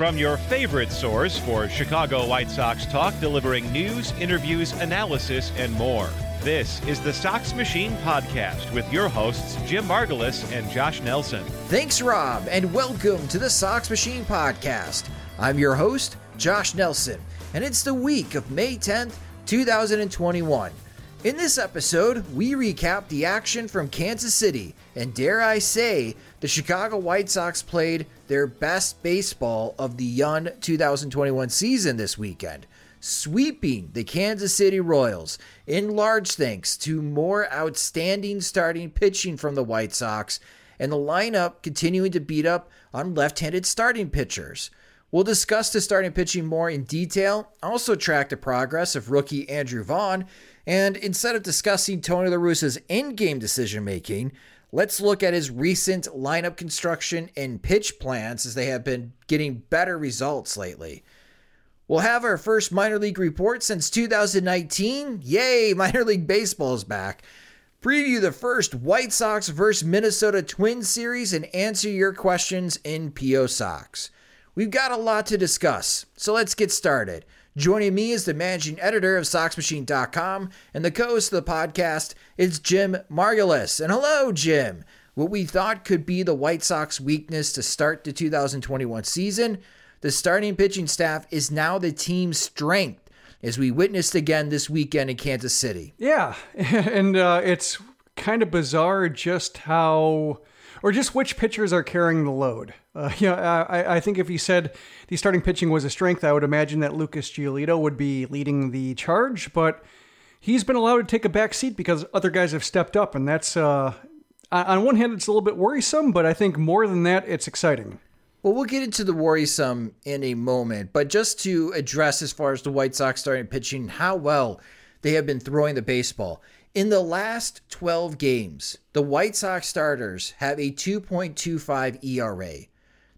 From your favorite source for Chicago White Sox talk, delivering news, interviews, analysis, and more. This is the Sox Machine Podcast with your hosts, Jim Margalus and Josh Nelson. Thanks, Rob, and welcome to the Sox Machine Podcast. I'm your host, Josh Nelson, and it's the week of May 10th, 2021. In this episode, we recap the action from Kansas City, and dare I say, the Chicago White Sox played their best baseball of the young 2021 season this weekend, sweeping the Kansas City Royals in large thanks to more outstanding starting pitching from the White Sox and the lineup continuing to beat up on left handed starting pitchers. We'll discuss the starting pitching more in detail, also track the progress of rookie Andrew Vaughn, and instead of discussing Tony La Russa's in game decision making, let's look at his recent lineup construction and pitch plans as they have been getting better results lately. We'll have our first minor league report since 2019. Yay, minor league baseball is back. Preview the first White Sox versus Minnesota Twins series and answer your questions in PO Sox. We've got a lot to discuss, so let's get started. Joining me is the managing editor of SoxMachine.com and the co-host of the podcast is Jim Margalus. And hello, Jim. What we thought could be the White Sox weakness to start the 2021 season, the starting pitching staff is now the team's strength, as we witnessed again this weekend in Kansas City. Yeah, and uh, it's kind of bizarre just how or just which pitchers are carrying the load. Uh, know, I, I think if he said the starting pitching was a strength, I would imagine that Lucas Giolito would be leading the charge, but he's been allowed to take a back seat because other guys have stepped up, and that's uh, on one hand it's a little bit worrisome, but I think more than that, it's exciting. Well, we'll get into the worrisome in a moment, but just to address as far as the White Sox starting pitching, how well they have been throwing the baseball. In the last 12 games, the White Sox starters have a 2.25 ERA.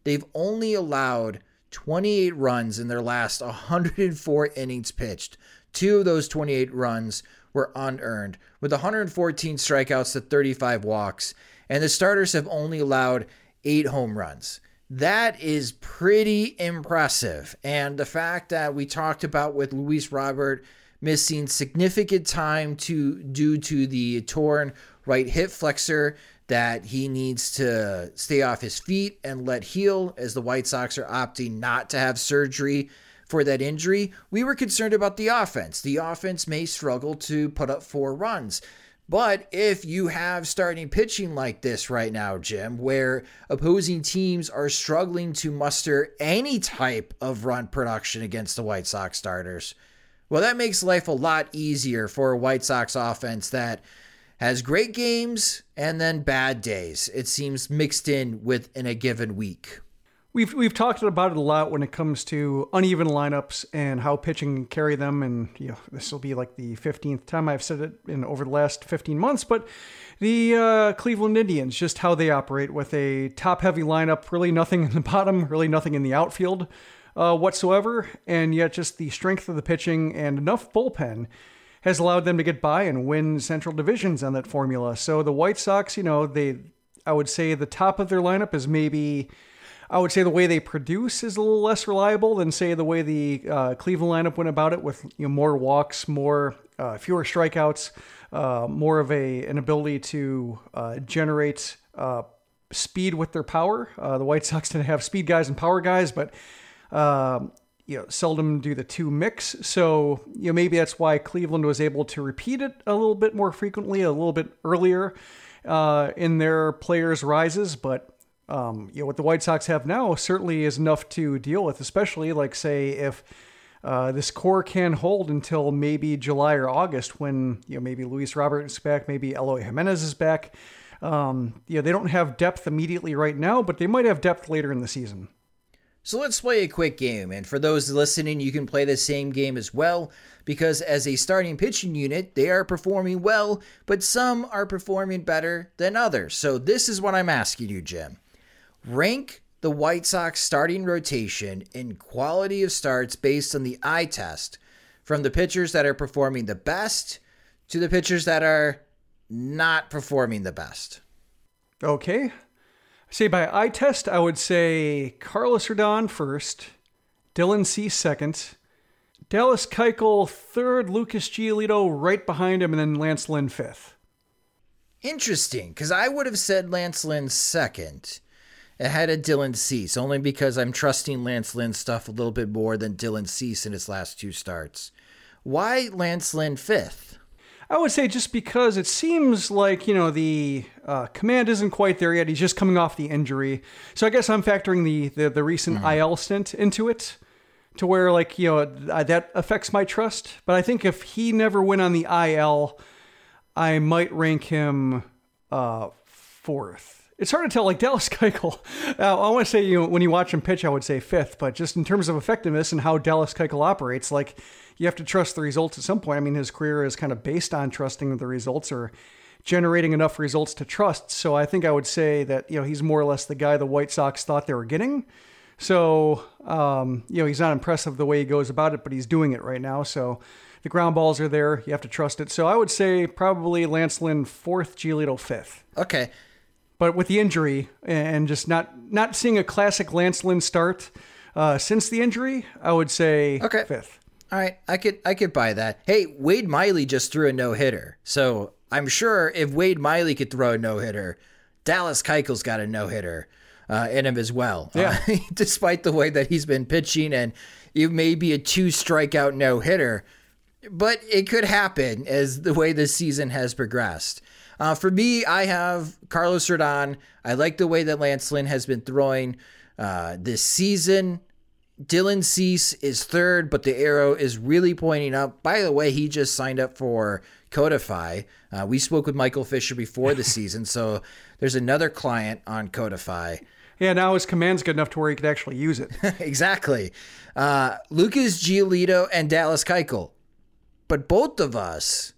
They've only allowed 28 runs in their last 104 innings pitched. Two of those 28 runs were unearned, with 114 strikeouts to 35 walks, and the starters have only allowed eight home runs. That is pretty impressive. And the fact that we talked about with Luis Robert missing significant time to due to the torn right hip flexor that he needs to stay off his feet and let heal as the White Sox are opting not to have surgery for that injury. We were concerned about the offense. The offense may struggle to put up four runs. But if you have starting pitching like this right now, Jim, where opposing teams are struggling to muster any type of run production against the White Sox starters, well, that makes life a lot easier for a White Sox offense that has great games and then bad days. It seems mixed in within a given week. We've we've talked about it a lot when it comes to uneven lineups and how pitching can carry them. And you know, this will be like the fifteenth time I've said it in over the last fifteen months. But the uh, Cleveland Indians, just how they operate with a top-heavy lineup, really nothing in the bottom, really nothing in the outfield uh, whatsoever, and yet just the strength of the pitching and enough bullpen has allowed them to get by and win Central divisions on that formula. So the White Sox, you know, they I would say the top of their lineup is maybe I would say the way they produce is a little less reliable than say the way the uh, Cleveland lineup went about it with you know more walks, more uh, fewer strikeouts, uh, more of a an ability to uh, generate uh, speed with their power. Uh, the White Sox to have speed guys and power guys, but you know seldom do the two mix. So you know maybe that's why Cleveland was able to repeat it a little bit more frequently, a little bit earlier uh, in their players' rises. But um, you know what the White Sox have now certainly is enough to deal with, especially like say if. Uh, this core can hold until maybe July or August when you know maybe Luis Robert is back, maybe Eloy Jimenez is back. Um, you know, they don't have depth immediately right now, but they might have depth later in the season. So let's play a quick game. And for those listening, you can play the same game as well because as a starting pitching unit, they are performing well, but some are performing better than others. So this is what I'm asking you, Jim. Rank the White Sox starting rotation in quality of starts based on the eye test from the pitchers that are performing the best to the pitchers that are not performing the best. Okay. Say by eye test, I would say Carlos Rodon first, Dylan Cease second, Dallas Keuchel third, Lucas Giolito right behind him, and then Lance Lynn fifth. Interesting, because I would have said Lance Lynn second ahead of Dylan Cease, only because I'm trusting Lance Lynn's stuff a little bit more than Dylan Cease in his last two starts. Why Lance Lynn fifth? I would say just because it seems like, you know, the uh, command isn't quite there yet. He's just coming off the injury. So I guess I'm factoring the, the, the recent mm-hmm. IL stint into it to where, like, you know, that affects my trust. But I think if he never went on the IL, I might rank him uh, fourth it's hard to tell. Like Dallas Keuchel, uh, I want to say you know, when you watch him pitch, I would say fifth, but just in terms of effectiveness and how Dallas Keuchel operates, like you have to trust the results at some point. I mean, his career is kind of based on trusting that the results or generating enough results to trust. So I think I would say that you know he's more or less the guy the White Sox thought they were getting. So um, you know he's not impressive the way he goes about it, but he's doing it right now. So the ground balls are there. You have to trust it. So I would say probably Lance Lynn fourth, Giolito fifth. Okay. But with the injury and just not not seeing a classic Lance Lynn start uh, since the injury, I would say okay. fifth. All right, I could I could buy that. Hey, Wade Miley just threw a no hitter, so I'm sure if Wade Miley could throw a no hitter, Dallas Keuchel's got a no hitter uh, in him as well. Yeah. Uh, despite the way that he's been pitching, and it may be a two strikeout no hitter, but it could happen as the way this season has progressed. Uh, for me, I have Carlos Rodon. I like the way that Lance Lynn has been throwing uh, this season. Dylan Cease is third, but the arrow is really pointing up. By the way, he just signed up for Codify. Uh, we spoke with Michael Fisher before the season, so there's another client on Codify. Yeah, now his command's good enough to where he could actually use it. exactly. Uh, Lucas Giolito and Dallas Keuchel. But both of us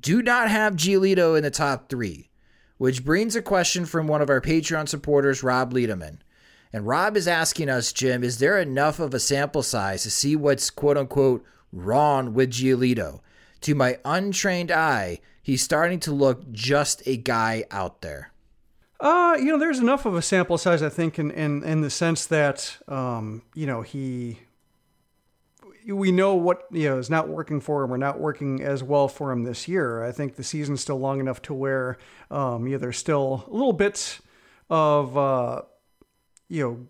do not have Giolito in the top three, which brings a question from one of our Patreon supporters, Rob Liederman. And Rob is asking us, Jim, is there enough of a sample size to see what's quote unquote wrong with Giolito? To my untrained eye, he's starting to look just a guy out there. Uh, you know, there's enough of a sample size, I think, in in, in the sense that, um, you know, he, we know what you know is not working for him or not working as well for him this year. I think the season's still long enough to where, um, you know, there's still a little bit of uh, you know,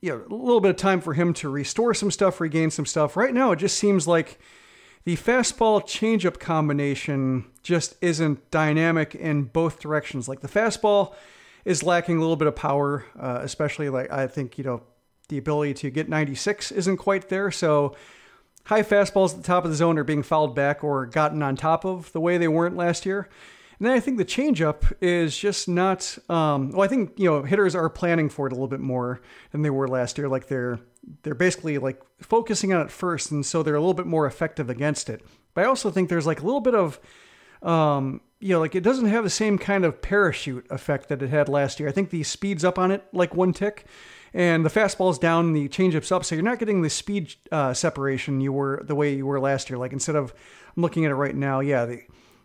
you know, a little bit of time for him to restore some stuff, regain some stuff. Right now, it just seems like the fastball changeup combination just isn't dynamic in both directions. Like the fastball is lacking a little bit of power, uh, especially like I think you know the ability to get 96 isn't quite there. So high fastballs at the top of the zone are being fouled back or gotten on top of the way they weren't last year. And then I think the changeup is just not. Um, well, I think you know hitters are planning for it a little bit more than they were last year. Like they're they're basically like focusing on it first, and so they're a little bit more effective against it. But I also think there's like a little bit of um, you know, like it doesn't have the same kind of parachute effect that it had last year. I think the speeds up on it like one tick, and the fastball's down, the changeup's up, so you're not getting the speed uh, separation you were the way you were last year. Like instead of I'm looking at it right now, yeah, the,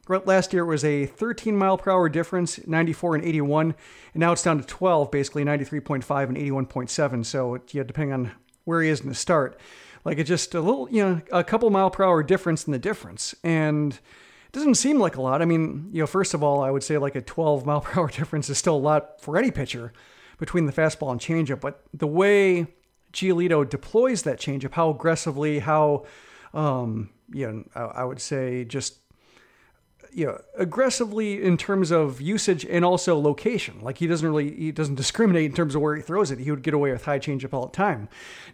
last year it was a 13 mile per hour difference, 94 and 81, and now it's down to 12, basically 93.5 and 81.7. So yeah, depending on where he is in the start, like it's just a little, you know, a couple mile per hour difference in the difference, and it doesn't seem like a lot. I mean, you know, first of all, I would say like a 12 mile per hour difference is still a lot for any pitcher between the fastball and changeup, but the way Giolito deploys that changeup, how aggressively, how, um, you know, I, I would say just you know, aggressively in terms of usage and also location. Like he doesn't really he doesn't discriminate in terms of where he throws it. He would get away with high changeup all the time.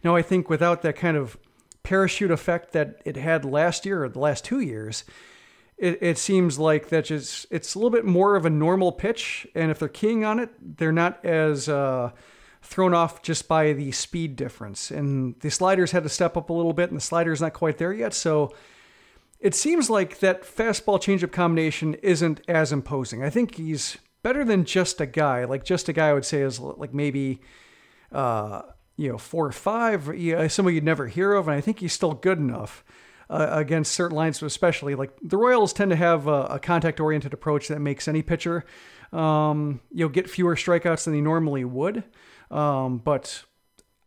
Now I think without that kind of parachute effect that it had last year or the last two years, it, it seems like that just it's a little bit more of a normal pitch. And if they're keying on it, they're not as uh, thrown off just by the speed difference. And the sliders had to step up a little bit, and the slider's not quite there yet. So it seems like that fastball changeup combination isn't as imposing. I think he's better than just a guy. Like just a guy, I would say is like maybe. Uh, you know, four or five, you somebody you'd never hear of, and I think he's still good enough uh, against certain lines, especially like the Royals tend to have a, a contact-oriented approach that makes any pitcher, um, you know, get fewer strikeouts than they normally would. Um, but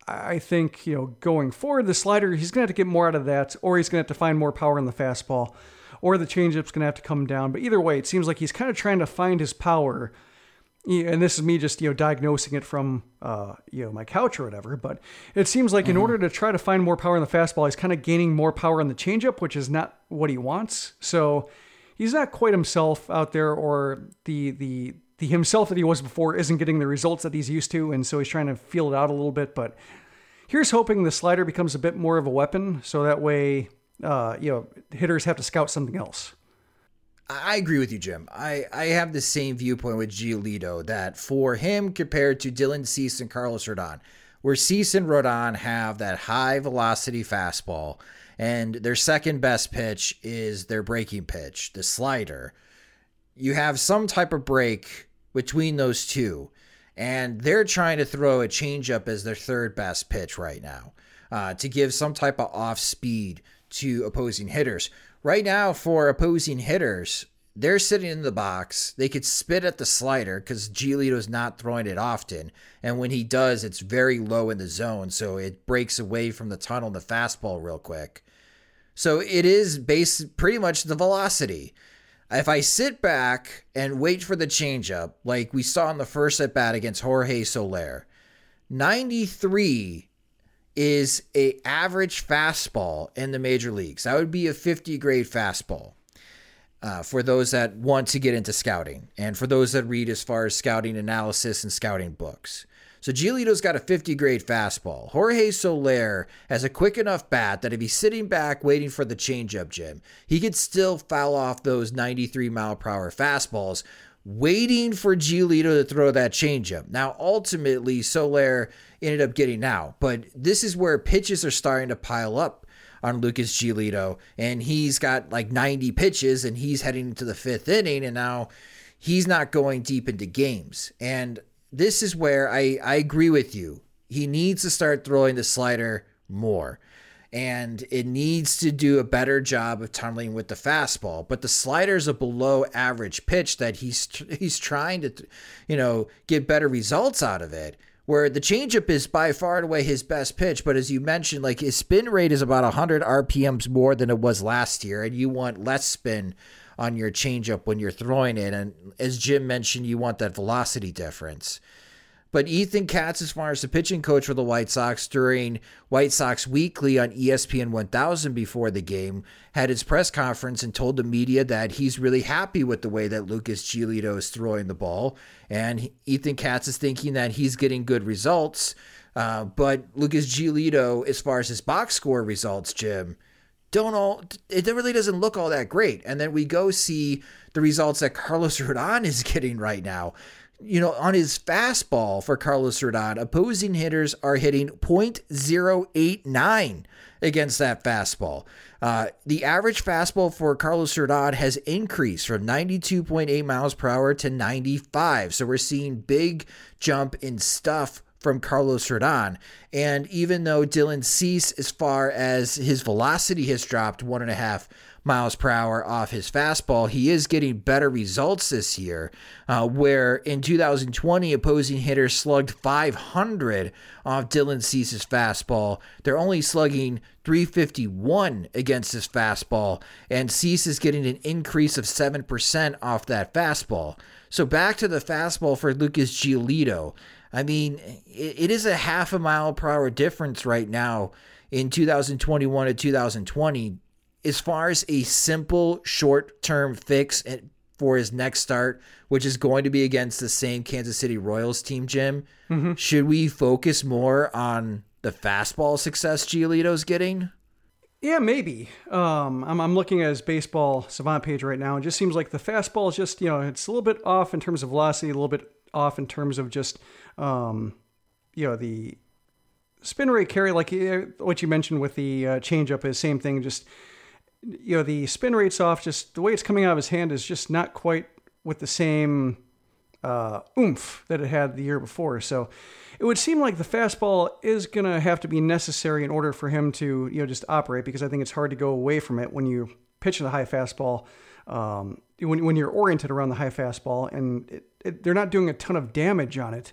I think you know going forward, the slider he's going to have to get more out of that, or he's going to have to find more power in the fastball, or the changeup's going to have to come down. But either way, it seems like he's kind of trying to find his power and this is me just you know diagnosing it from uh, you know my couch or whatever. But it seems like mm-hmm. in order to try to find more power in the fastball, he's kind of gaining more power in the changeup, which is not what he wants. So he's not quite himself out there, or the the the himself that he was before isn't getting the results that he's used to, and so he's trying to feel it out a little bit. But here's hoping the slider becomes a bit more of a weapon, so that way uh, you know hitters have to scout something else. I agree with you, Jim. I, I have the same viewpoint with Giolito that for him compared to Dylan Cease and Carlos Rodon, where Cease and Rodon have that high velocity fastball, and their second best pitch is their breaking pitch, the slider. You have some type of break between those two, and they're trying to throw a changeup as their third best pitch right now uh, to give some type of off speed to opposing hitters. Right now, for opposing hitters, they're sitting in the box. They could spit at the slider because Giolito's not throwing it often. And when he does, it's very low in the zone. So it breaks away from the tunnel and the fastball real quick. So it is based pretty much the velocity. If I sit back and wait for the changeup, like we saw in the first at bat against Jorge Soler, 93 is a average fastball in the major leagues. That would be a 50 grade fastball. Uh, for those that want to get into scouting and for those that read as far as scouting analysis and scouting books. So Giolito's got a 50 grade fastball. Jorge Soler has a quick enough bat that if he's sitting back waiting for the changeup, Jim, he could still foul off those 93 mile per hour fastballs, waiting for Giolito to throw that changeup. Now, ultimately, Soler ended up getting out. But this is where pitches are starting to pile up on Lucas Giolito, and he's got like 90 pitches, and he's heading into the fifth inning, and now he's not going deep into games. And this is where I, I agree with you. He needs to start throwing the slider more. And it needs to do a better job of tunneling with the fastball. But the slider is a below average pitch that he's he's trying to, you know, get better results out of it where the changeup is by far and away his best pitch. But as you mentioned, like his spin rate is about 100 RPMs more than it was last year, and you want less spin on your changeup when you're throwing it. And as Jim mentioned, you want that velocity difference. But Ethan Katz, as far as the pitching coach for the White Sox during White Sox Weekly on ESPN 1000 before the game, had his press conference and told the media that he's really happy with the way that Lucas Giolito is throwing the ball. And Ethan Katz is thinking that he's getting good results. Uh, but Lucas Giolito, as far as his box score results, Jim, don't all it really doesn't look all that great. And then we go see the results that Carlos Rodon is getting right now you know, on his fastball for Carlos Rodon, opposing hitters are hitting 0.089 against that fastball. Uh, the average fastball for Carlos Rodon has increased from 92.8 miles per hour to 95. So we're seeing big jump in stuff from Carlos Rodon. And even though Dylan Cease, as far as his velocity has dropped one and a half miles per hour off his fastball, he is getting better results this year. Uh, where in 2020, opposing hitters slugged 500 off Dylan Cease's fastball. They're only slugging 351 against his fastball, and Cease is getting an increase of 7% off that fastball. So back to the fastball for Lucas Giolito. I mean, it, it is a half a mile per hour difference right now in 2021 to 2020 as far as a simple short term fix for his next start, which is going to be against the same Kansas City Royals team, Jim, mm-hmm. should we focus more on the fastball success Giolito's getting? Yeah, maybe. Um, I'm, I'm looking at his baseball savant page right now. It just seems like the fastball is just, you know, it's a little bit off in terms of velocity, a little bit off in terms of just, um, you know, the spin rate carry, like what you mentioned with the uh, changeup is same thing. Just you know, the spin rate's off. Just the way it's coming out of his hand is just not quite with the same uh, oomph that it had the year before. So it would seem like the fastball is going to have to be necessary in order for him to, you know, just operate because I think it's hard to go away from it when you pitch the high fastball. Um, when, when you're oriented around the high fastball and it, they're not doing a ton of damage on it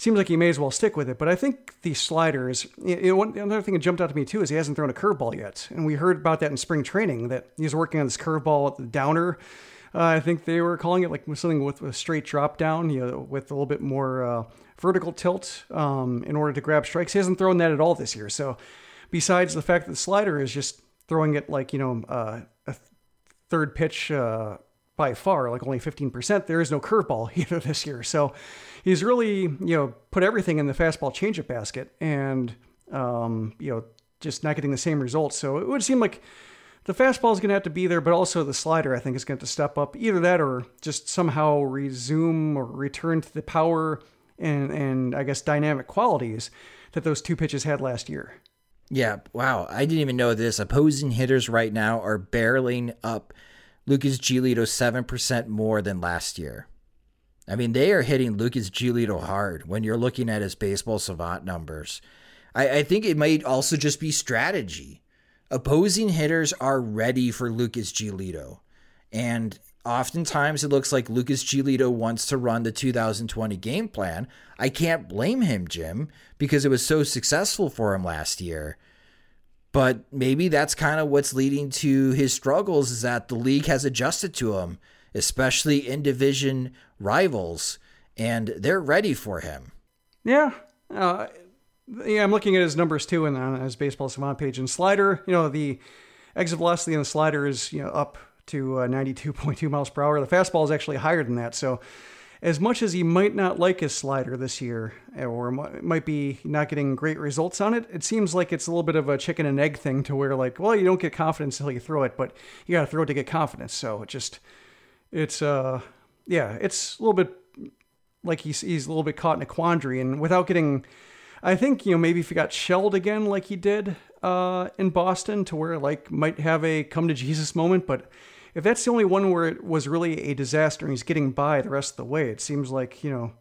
seems like he may as well stick with it. But I think the sliders. You know, another thing that jumped out to me too is he hasn't thrown a curveball yet, and we heard about that in spring training that he's working on this curveball at the downer. Uh, I think they were calling it like something with a straight drop down, you know, with a little bit more uh, vertical tilt um, in order to grab strikes. He hasn't thrown that at all this year. So, besides the fact that the slider is just throwing it like you know uh, a third pitch uh, by far, like only 15%, there is no curveball either this year. So he's really, you know, put everything in the fastball changeup basket and, um, you know, just not getting the same results. So it would seem like the fastball is going to have to be there, but also the slider, I think, is going to, to step up. Either that or just somehow resume or return to the power and, and I guess dynamic qualities that those two pitches had last year. Yeah, wow. I didn't even know this. Opposing hitters right now are barreling up Lucas Giolito 7% more than last year. I mean, they are hitting Lucas Giolito hard when you're looking at his baseball savant numbers. I, I think it might also just be strategy. Opposing hitters are ready for Lucas Giolito. And oftentimes it looks like Lucas Giolito wants to run the 2020 game plan. I can't blame him, Jim, because it was so successful for him last year. But maybe that's kind of what's leading to his struggles is that the league has adjusted to him, especially in division rivals, and they're ready for him. Yeah. Uh, yeah, I'm looking at his numbers too and on his baseball savant page. And slider, you know, the exit velocity on the slider is you know up to uh, 92.2 miles per hour. The fastball is actually higher than that. So as much as he might not like his slider this year, or might be not getting great results on it, it seems like it's a little bit of a chicken and egg thing to where, like, well, you don't get confidence until you throw it, but you got to throw it to get confidence. So it just, it's, uh, yeah, it's a little bit like he's, he's a little bit caught in a quandary. And without getting, I think, you know, maybe if he got shelled again like he did uh, in Boston to where, like, might have a come to Jesus moment, but if that's the only one where it was really a disaster and he's getting by the rest of the way, it seems like, you know,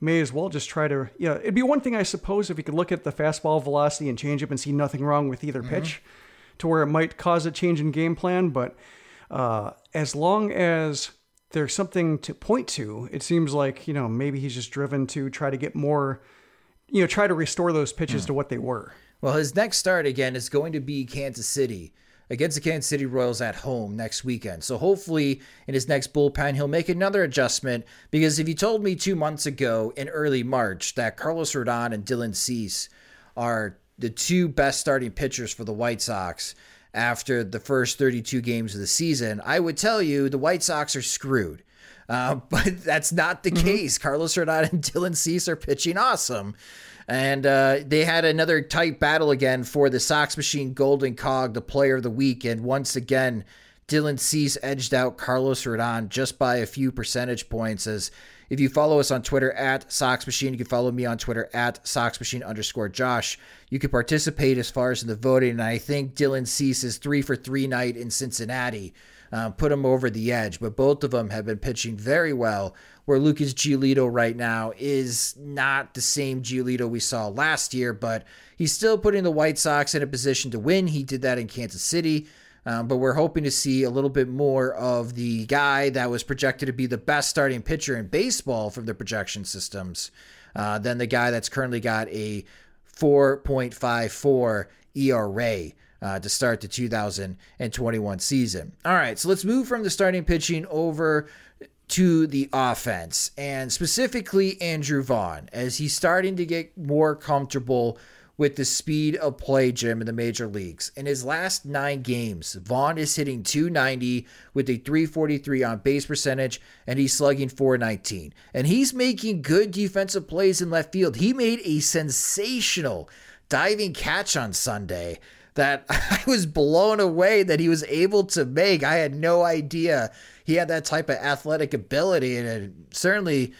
may as well just try to, yeah, it'd be one thing, I suppose, if you could look at the fastball velocity and change up and see nothing wrong with either mm-hmm. pitch to where it might cause a change in game plan. But uh, as long as there's something to point to, it seems like, you know, maybe he's just driven to try to get more, you know, try to restore those pitches mm. to what they were. Well, his next start again is going to be Kansas City against the Kansas City Royals at home next weekend. So hopefully in his next bullpen, he'll make another adjustment. Because if you told me two months ago in early March that Carlos Rodon and Dylan Cease are the two best starting pitchers for the White Sox after the first 32 games of the season, I would tell you the White Sox are screwed. Uh, but that's not the mm-hmm. case. Carlos Rodon and Dylan Cease are pitching awesome. And uh, they had another tight battle again for the Sox Machine Golden Cog, the player of the week. And once again, Dylan Cease edged out Carlos Rodon just by a few percentage points. As if you follow us on Twitter at Sox Machine, you can follow me on Twitter at Sox Machine underscore Josh. You can participate as far as in the voting. And I think Dylan Cease is three for three night in Cincinnati uh, put them over the edge. But both of them have been pitching very well. Where Lucas Giolito right now is not the same Giolito we saw last year, but he's still putting the White Sox in a position to win. He did that in Kansas City. Um, but we're hoping to see a little bit more of the guy that was projected to be the best starting pitcher in baseball from the projection systems uh, than the guy that's currently got a 4.54 ERA. Uh, to start the 2021 season. All right, so let's move from the starting pitching over to the offense and specifically Andrew Vaughn as he's starting to get more comfortable with the speed of play, Jim, in the major leagues. In his last nine games, Vaughn is hitting 290 with a 343 on base percentage, and he's slugging 419. And he's making good defensive plays in left field. He made a sensational diving catch on Sunday that I was blown away that he was able to make. I had no idea he had that type of athletic ability, and it certainly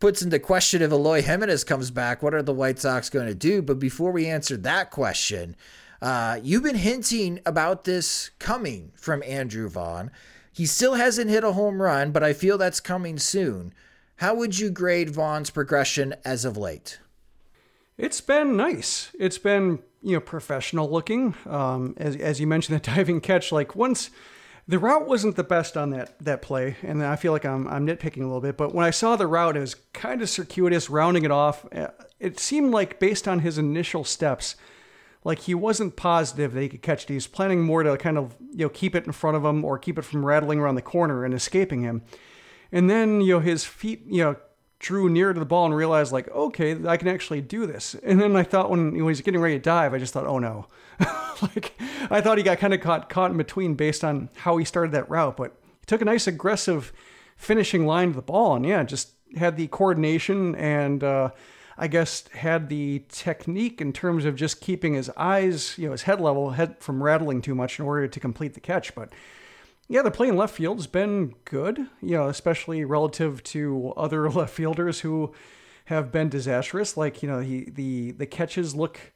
puts into question if Eloy Jimenez comes back, what are the White Sox going to do? But before we answer that question, uh, you've been hinting about this coming from Andrew Vaughn. He still hasn't hit a home run, but I feel that's coming soon. How would you grade Vaughn's progression as of late? It's been nice. It's been you know professional looking. Um, as as you mentioned, the diving catch. Like once the route wasn't the best on that that play, and I feel like I'm I'm nitpicking a little bit. But when I saw the route, it was kind of circuitous, rounding it off. Uh, it seemed like based on his initial steps, like he wasn't positive that he could catch it. He was planning more to kind of you know keep it in front of him or keep it from rattling around the corner and escaping him. And then you know his feet you know drew near to the ball and realized like okay I can actually do this. And then I thought when, he was getting ready to dive, I just thought oh no. like I thought he got kind of caught caught in between based on how he started that route, but he took a nice aggressive finishing line to the ball, and yeah, just had the coordination and uh, I guess had the technique in terms of just keeping his eyes, you know, his head level, head from rattling too much in order to complete the catch. But yeah, the play in left field has been good, you know, especially relative to other left fielders who have been disastrous. Like you know, he the the catches look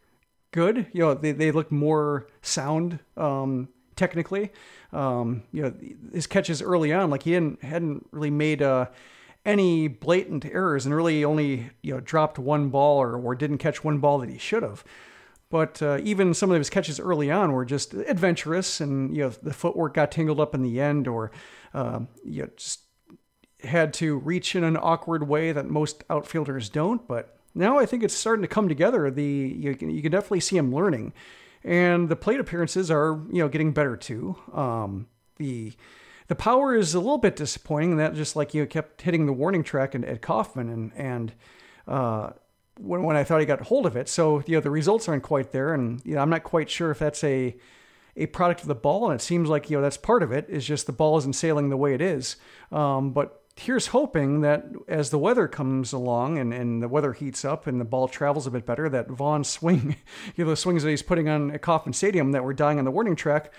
good. You know, they, they look more sound um, technically. Um, you know, his catches early on, like he hadn't hadn't really made uh, any blatant errors, and really only you know dropped one ball or or didn't catch one ball that he should have. But uh, even some of his catches early on were just adventurous, and you know the footwork got tangled up in the end, or uh, you know, just had to reach in an awkward way that most outfielders don't. But now I think it's starting to come together. The you can, you can definitely see him learning, and the plate appearances are you know getting better too. Um, the the power is a little bit disappointing. That just like you know, kept hitting the warning track at, at Kauffman and and uh, when when I thought he got hold of it. So you know the results aren't quite there, and you know I'm not quite sure if that's a a product of the ball, and it seems like you know that's part of it. Is just the ball isn't sailing the way it is. Um, but here's hoping that as the weather comes along and, and the weather heats up and the ball travels a bit better, that Vaughn's swing, you know, the swings that he's putting on at Kauffman Stadium that were dying on the warning track,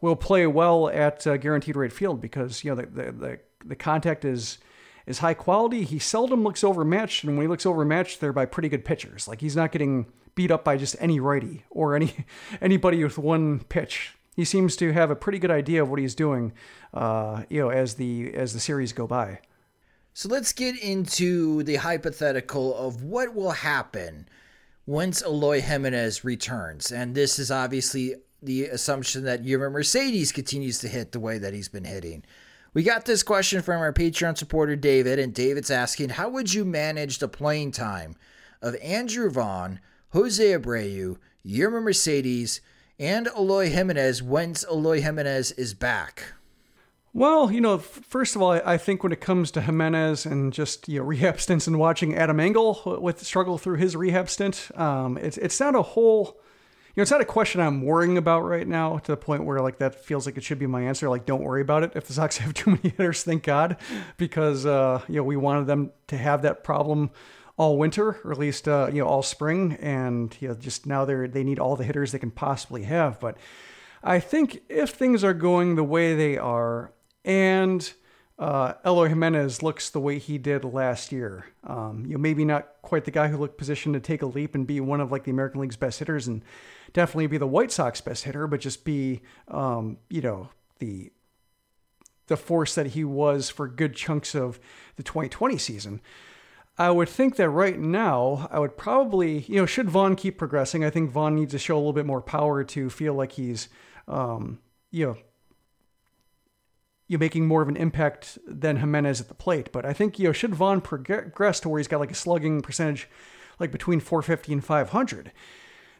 will play well at uh, Guaranteed Rate Field because you know the, the the, the contact is is high quality. He seldom looks overmatched, and when he looks overmatched, they're by pretty good pitchers. Like he's not getting beat up by just any righty or any anybody with one pitch he seems to have a pretty good idea of what he's doing, uh, you know, as the as the series go by. So let's get into the hypothetical of what will happen once Eloy Jimenez returns, and this is obviously the assumption that Yermin Mercedes continues to hit the way that he's been hitting. We got this question from our Patreon supporter David, and David's asking, "How would you manage the playing time of Andrew Vaughn, Jose Abreu, Yermin Mercedes?" and Eloy Jimenez once Eloy Jimenez is back? Well, you know, first of all, I think when it comes to Jimenez and just you know rehab stints and watching Adam Engel with struggle through his rehab stint, um, it's it's not a whole, know, it's not a question I'm worrying about right now to the point where like that feels like it should be my answer. Like, don't worry about it if the Sox have too many hitters, thank God, because uh, you know we wanted them to have that problem all winter, or at least uh, you know all spring, and you know just now they they need all the hitters they can possibly have. But I think if things are going the way they are, and uh, Eloy Jimenez looks the way he did last year, um, you know maybe not quite the guy who looked positioned to take a leap and be one of like the American League's best hitters, and definitely be the White Sox best hitter, but just be um, you know the the force that he was for good chunks of the 2020 season. I would think that right now, I would probably, you know, should Vaughn keep progressing, I think Vaughn needs to show a little bit more power to feel like he's, um, you know, you're making more of an impact than Jimenez at the plate. But I think, you know, should Vaughn progress to where he's got like a slugging percentage like between 450 and 500,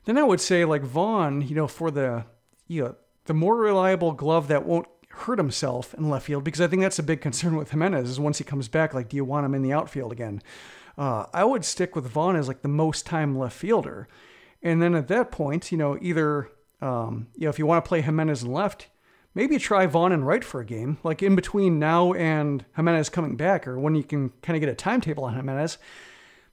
then I would say like Vaughn, you know, for the, you know, the more reliable glove that won't hurt himself in left field because I think that's a big concern with Jimenez is once he comes back, like, do you want him in the outfield again? Uh, I would stick with Vaughn as like the most time left fielder. And then at that point, you know, either, um, you know, if you want to play Jimenez in left, maybe try Vaughn and right for a game, like in between now and Jimenez coming back, or when you can kind of get a timetable on Jimenez.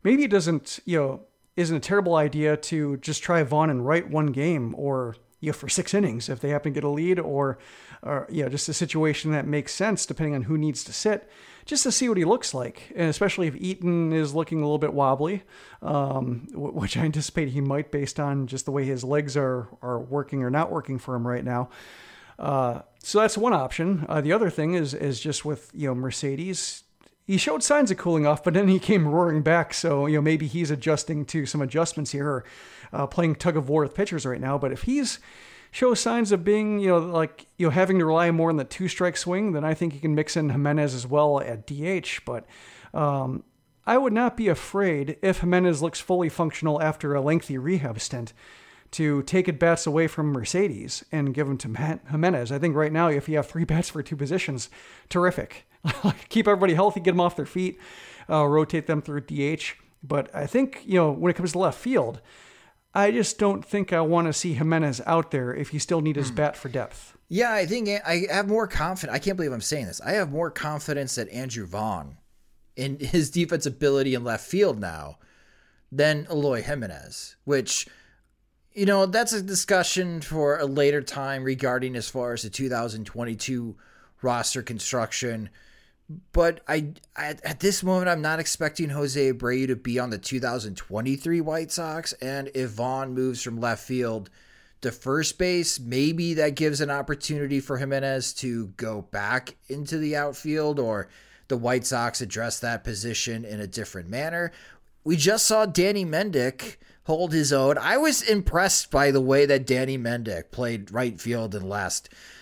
Maybe it doesn't, you know, isn't a terrible idea to just try Vaughn and right one game or you know, for six innings if they happen to get a lead, or, or you know, just a situation that makes sense depending on who needs to sit, just to see what he looks like, and especially if Eaton is looking a little bit wobbly, um, which I anticipate he might based on just the way his legs are are working or not working for him right now. Uh, so that's one option. Uh, the other thing is is just with you know Mercedes. He showed signs of cooling off, but then he came roaring back. So you know maybe he's adjusting to some adjustments here, or uh, playing tug of war with pitchers right now. But if he's shows signs of being, you know, like you know having to rely more on the two strike swing, then I think he can mix in Jimenez as well at DH. But um, I would not be afraid if Jimenez looks fully functional after a lengthy rehab stint to take at bats away from Mercedes and give them to Jimenez. I think right now, if you have three bats for two positions, terrific. Keep everybody healthy, get them off their feet, uh, rotate them through DH. But I think, you know, when it comes to left field, I just don't think I want to see Jimenez out there if he still needs his hmm. bat for depth. Yeah, I think I have more confidence. I can't believe I'm saying this. I have more confidence that Andrew Vaughn in his defense ability in left field now than Eloy Jimenez, which you know, that's a discussion for a later time regarding as far as the 2022 roster construction. But I, I at this moment, I'm not expecting Jose Abreu to be on the 2023 White Sox. And if Vaughn moves from left field to first base, maybe that gives an opportunity for Jimenez to go back into the outfield or the White Sox address that position in a different manner. We just saw Danny Mendick hold his own. I was impressed by the way that Danny Mendick played right field in the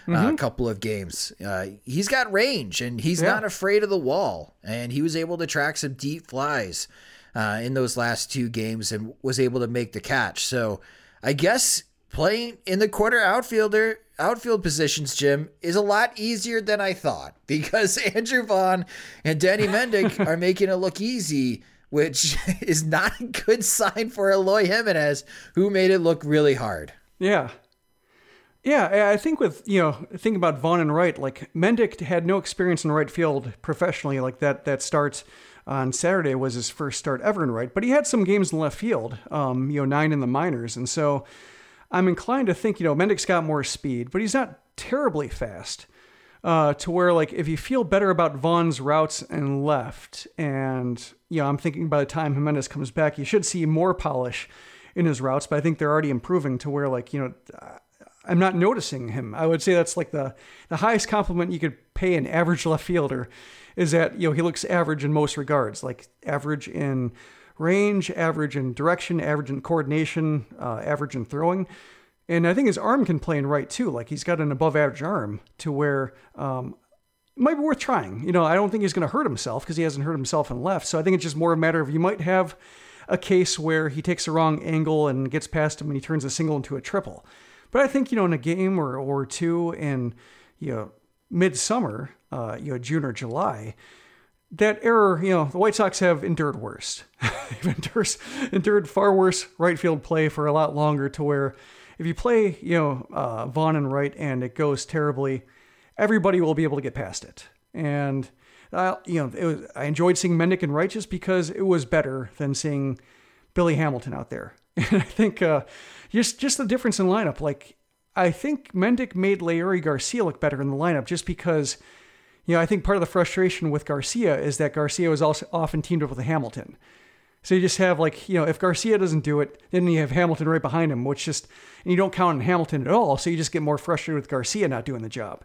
uh, mm-hmm. couple of games. Uh, he's got range and he's yeah. not afraid of the wall. And he was able to track some deep flies uh, in those last two games and was able to make the catch. So I guess playing in the quarter outfielder outfield positions, Jim, is a lot easier than I thought because Andrew Vaughn and Danny Mendick are making it look easy which is not a good sign for Eloy Jimenez, who made it look really hard. Yeah. Yeah, I think with, you know, think about Vaughn and right, like Mendick had no experience in right field professionally, like that that starts on Saturday was his first start ever in right, but he had some games in left field, um, you know, nine in the minors. And so I'm inclined to think, you know, Mendick's got more speed, but he's not terribly fast uh, to where like if you feel better about Vaughn's routes and left, and you know I'm thinking by the time Jimenez comes back, you should see more polish in his routes. But I think they're already improving to where like you know I'm not noticing him. I would say that's like the the highest compliment you could pay an average left fielder is that you know he looks average in most regards, like average in range, average in direction, average in coordination, uh, average in throwing. And I think his arm can play in right too. Like he's got an above average arm to where um, it might be worth trying. You know, I don't think he's going to hurt himself because he hasn't hurt himself in left. So I think it's just more a matter of you might have a case where he takes the wrong angle and gets past him and he turns a single into a triple. But I think, you know, in a game or, or two in, you know, midsummer, uh, you know, June or July, that error, you know, the White Sox have endured worse. They've endured, endured far worse right field play for a lot longer to where if you play, you know, uh, Vaughn and right and it goes terribly, everybody will be able to get past it. And uh, you know, was, I enjoyed seeing Mendick and right just because it was better than seeing Billy Hamilton out there. And I think uh, just just the difference in lineup. Like I think Mendick made Leury Garcia look better in the lineup just because. You know, I think part of the frustration with Garcia is that Garcia was also often teamed up with Hamilton. So you just have like, you know, if Garcia doesn't do it, then you have Hamilton right behind him, which just, and you don't count on Hamilton at all. So you just get more frustrated with Garcia not doing the job.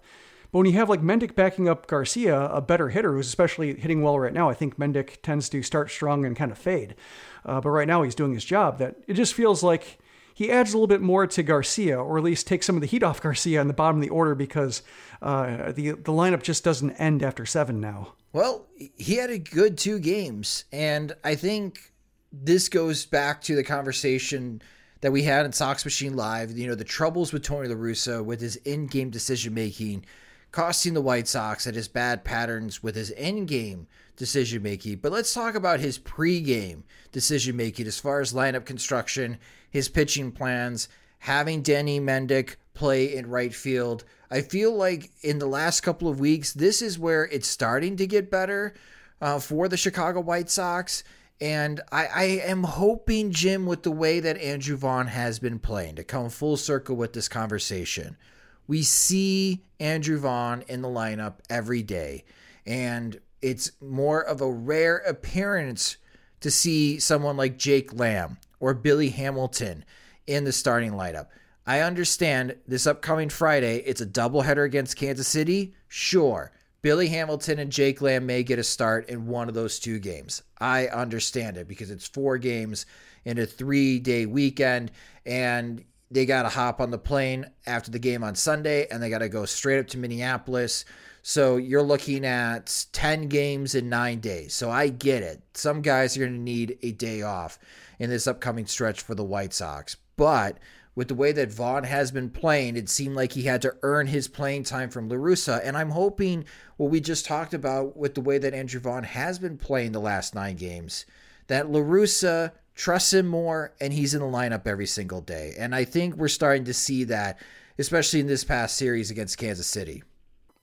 But when you have like Mendick backing up Garcia, a better hitter who's especially hitting well right now, I think Mendick tends to start strong and kind of fade. Uh, but right now he's doing his job. That it just feels like he adds a little bit more to Garcia, or at least takes some of the heat off Garcia in the bottom of the order because uh, the the lineup just doesn't end after seven now. Well, he had a good two games, and I think this goes back to the conversation that we had in Sox Machine Live. You know, the troubles with Tony La Russa with his in-game decision making, costing the White Sox, and his bad patterns with his in-game decision making. But let's talk about his pre-game decision making as far as lineup construction, his pitching plans, having Danny Mendick play in right field. I feel like in the last couple of weeks, this is where it's starting to get better uh, for the Chicago White Sox. And I, I, am hoping, Jim, with the way that Andrew Vaughn has been playing, to come full circle with this conversation, we see Andrew Vaughn in the lineup every day. And it's more of a rare appearance to see someone like Jake Lamb or Billy Hamilton in the starting lineup. I understand this upcoming Friday, it's a doubleheader against Kansas City. Sure. Billy Hamilton and Jake Lamb may get a start in one of those two games. I understand it because it's four games in a three day weekend, and they got to hop on the plane after the game on Sunday and they got to go straight up to Minneapolis. So you're looking at 10 games in nine days. So I get it. Some guys are going to need a day off in this upcoming stretch for the White Sox. But with the way that Vaughn has been playing, it seemed like he had to earn his playing time from La Russa. And I'm hoping what we just talked about with the way that Andrew Vaughn has been playing the last nine games, that La Russa trusts him more and he's in the lineup every single day. And I think we're starting to see that, especially in this past series against Kansas City.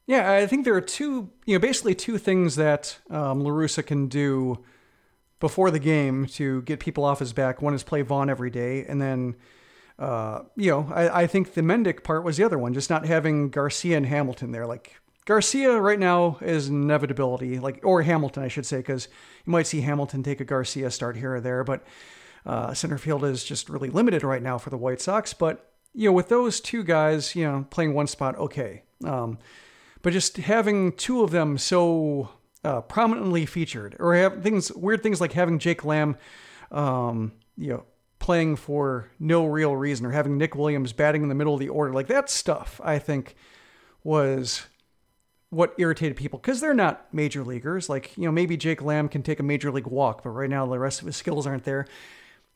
Yeah, I think there are two, you know, basically two things that um, La Russa can do before the game to get people off his back. One is play Vaughn every day, and then uh, you know, I, I think the Mendick part was the other one, just not having Garcia and Hamilton there. Like Garcia right now is inevitability, like or Hamilton, I should say, because you might see Hamilton take a Garcia start here or there, but uh, center field is just really limited right now for the White Sox. But you know, with those two guys, you know, playing one spot, okay. Um, but just having two of them so uh, prominently featured, or have things weird things like having Jake Lamb, um, you know playing for no real reason or having Nick Williams batting in the middle of the order. Like that stuff, I think, was what irritated people because they're not major leaguers. Like, you know, maybe Jake Lamb can take a major league walk, but right now the rest of his skills aren't there.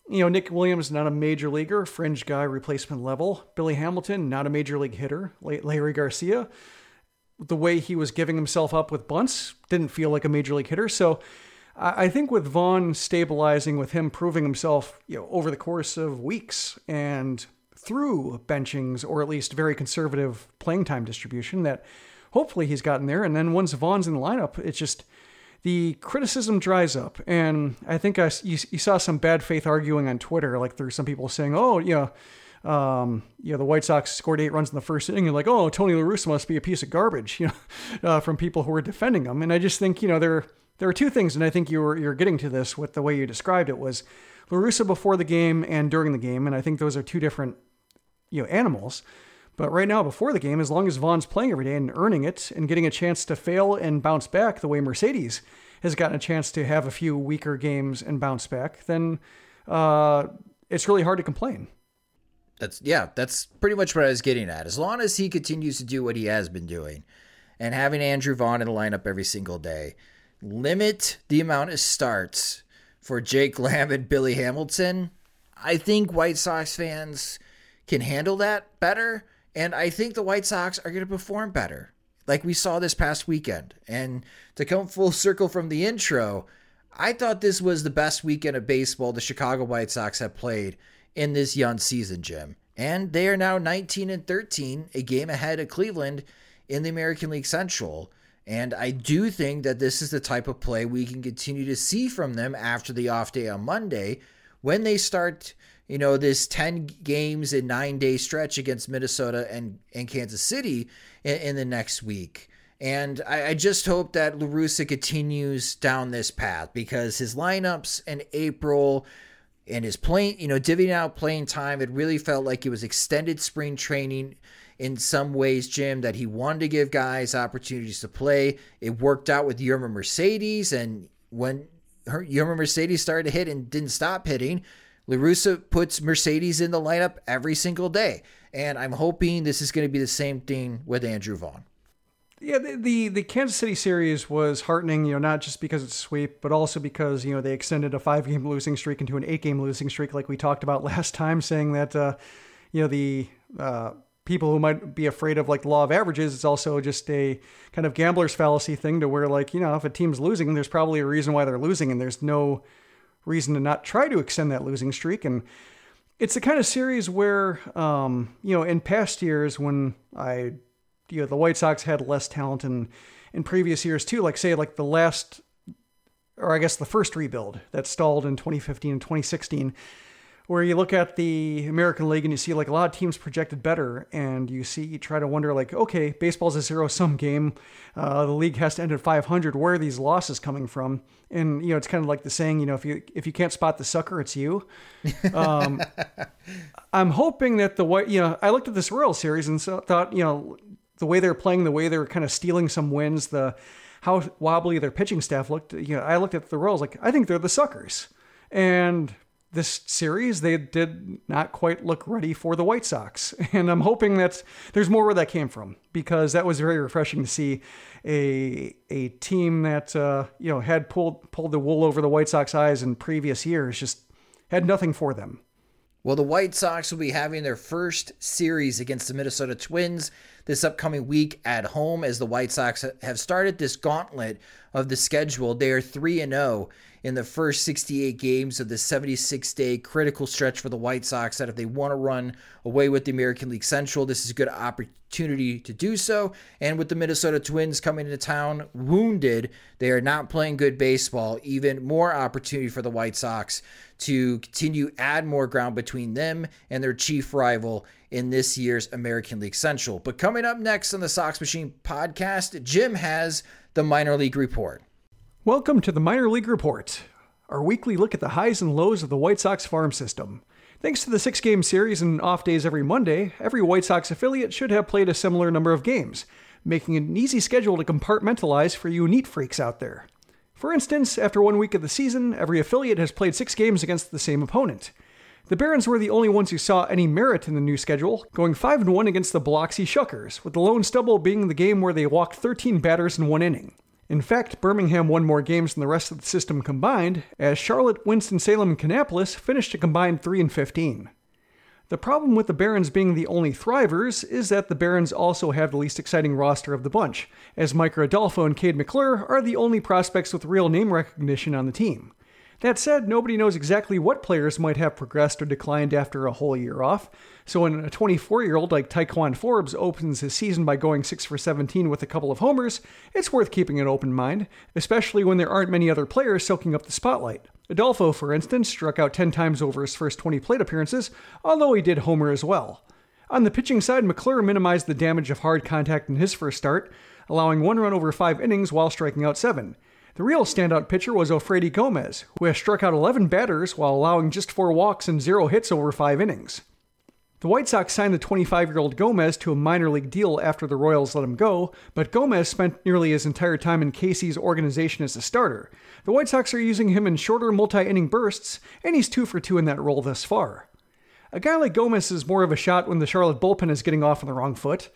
You know, Nick Williams, not a major leaguer, fringe guy, replacement level. Billy Hamilton, not a major league hitter. Leury Garcia, the way he was giving himself up with bunts, didn't feel like a major league hitter. So, I think with Vaughn stabilizing, with him proving himself, you know, over the course of weeks and through benchings or at least very conservative playing time distribution, that hopefully he's gotten there. And then once Vaughn's in the lineup, it's just the criticism dries up. And I think I, you, you saw some bad faith arguing on Twitter, like there's some people saying, oh, you know, um, you know, the White Sox scored eight runs in the first inning. You're like, oh, Tony La Russa must be a piece of garbage, you know, uh, from people who are defending him. And I just think, you know, they're there are two things, and I think you were you're getting to this with the way you described it was La Russa before the game and during the game, and I think those are two different you know animals. But right now, before the game, as long as Vaughn's playing every day and earning it and getting a chance to fail and bounce back the way Mercedes has gotten a chance to have a few weaker games and bounce back, then uh, it's really hard to complain. That's yeah, that's pretty much what I was getting at. As long as he continues to do what he has been doing, and having Andrew Vaughn in the lineup every single day, limit the amount of starts for Jake Lamb and Billy Hamilton, I think White Sox fans can handle that better. And I think the White Sox are going to perform better, like we saw this past weekend. And to come full circle from the intro, I thought this was the best weekend of baseball the Chicago White Sox have played in this young season, Jim. And they are now 19 and 13, a game ahead of Cleveland in the American League Central. And I do think that this is the type of play we can continue to see from them after the off day on Monday when they start, you know, this 10 games in nine day stretch against Minnesota and, and Kansas City in, in the next week. And I, I just hope that La Russa continues down this path because his lineups in April and his playing, you know, divvying out playing time, it really felt like it was extended spring training in some ways, Jim, that he wanted to give guys opportunities to play. It worked out with Yermin Mercedes, and when her, Yermin Mercedes started to hit and didn't stop hitting, La Russa puts Mercedes in the lineup every single day. And I'm hoping this is going to be the same thing with Andrew Vaughn. Yeah, the, the, the Kansas City series was heartening, you know, not just because it's sweep, but also because you know they extended a five game losing streak into an eight game losing streak, like we talked about last time, saying that uh, you know the uh, people who might be afraid of like law of averages, it's also just a kind of gambler's fallacy thing to where like you know if a team's losing, there's probably a reason why they're losing, and there's no reason to not try to extend that losing streak and it's the kind of series where, um, you know, in past years when I you know the White Sox had less talent in in previous years too. Like say like the last, or I guess the first rebuild that stalled in 2015 and 2016, where you look at the American League and you see like a lot of teams projected better, and you see you try to wonder like, okay, baseball's a zero sum game. Uh, the league has to end at 500. Where are these losses coming from? And you know, it's kind of like the saying, you know, if you if you can't spot the sucker, it's you. Um, I'm hoping that the white, you know, I looked at this Royal series and so thought, you know, the way they're playing, the way they're kind of stealing some wins, the how wobbly their pitching staff looked. You know, I looked at the Royals like I think they're the suckers, and this series they did not quite look ready for the White Sox, and I'm hoping that there's more where that came from because that was very refreshing to see a a team that uh, you know had pulled pulled the wool over the White Sox eyes in previous years just had nothing for them. Well, the White Sox will be having their first series against the Minnesota Twins this upcoming week at home as the White Sox have started this gauntlet of the schedule. They are 3 and 0 in the first 68 games of the 76 day critical stretch for the White Sox that if they want to run away with the American League Central, this is a good opportunity to do so. And with the Minnesota Twins coming into town wounded, they are not playing good baseball. Even more opportunity for the White Sox to continue add more ground between them and their chief rival in this year's American League Central. But coming up next on the Sox Machine podcast, Jim has the minor league report. Welcome to the Minor League Report, our weekly look at the highs and lows of the White Sox farm system. Thanks to the six game series and off days every Monday, every White Sox affiliate should have played a similar number of games, making it an easy schedule to compartmentalize for you neat freaks out there. For instance, after one week of the season, every affiliate has played six games against the same opponent. The Barons were the only ones who saw any merit in the new schedule, going 5 1 against the Biloxi Shuckers, with the lone stumble being the game where they walked 13 batters in one inning. In fact, Birmingham won more games than the rest of the system combined, as Charlotte, Winston-Salem, and Kannapolis finished a combined 3 and 15. The problem with the Barons being the only thrivers is that the Barons also have the least exciting roster of the bunch, as Micker Adolfo and Cade McClure are the only prospects with real name recognition on the team. That said, nobody knows exactly what players might have progressed or declined after a whole year off. So when a 24 year old like Ti'Quan Forbes opens his season by going 6 for 17 with a couple of homers, it's worth keeping an open mind, especially when there aren't many other players soaking up the spotlight. Adolfo, for instance, struck out 10 times over his first 20 plate appearances, although he did homer as well. On the pitching side, McClure minimized the damage of hard contact in his first start, allowing one run over five innings while striking out seven. The real standout pitcher was Ofreidy Gomez, who has struck out 11 batters while allowing just four walks and zero hits over five innings. The White Sox signed the 25 year old Gomez to a minor league deal after the Royals let him go, but Gomez spent nearly his entire time in Casey's organization as a starter. The White Sox are using him in shorter multi inning bursts, and he's two for two in that role thus far. A guy like Gomez is more of a shot when the Charlotte bullpen is getting off on the wrong foot.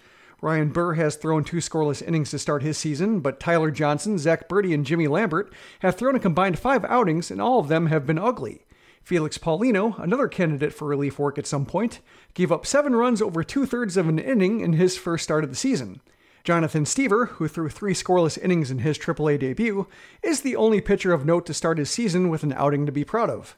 Ryan Burr has thrown two scoreless innings to start his season, but Tyler Johnson, Zach Burdi, and Jimmy Lambert have thrown a combined five outings, and all of them have been ugly. Felix Paulino, another candidate for relief work at some point, gave up seven runs over two thirds of an inning in his first start of the season. Jonathan Stiever, who threw three scoreless innings in his AAA debut, is the only pitcher of note to start his season with an outing to be proud of.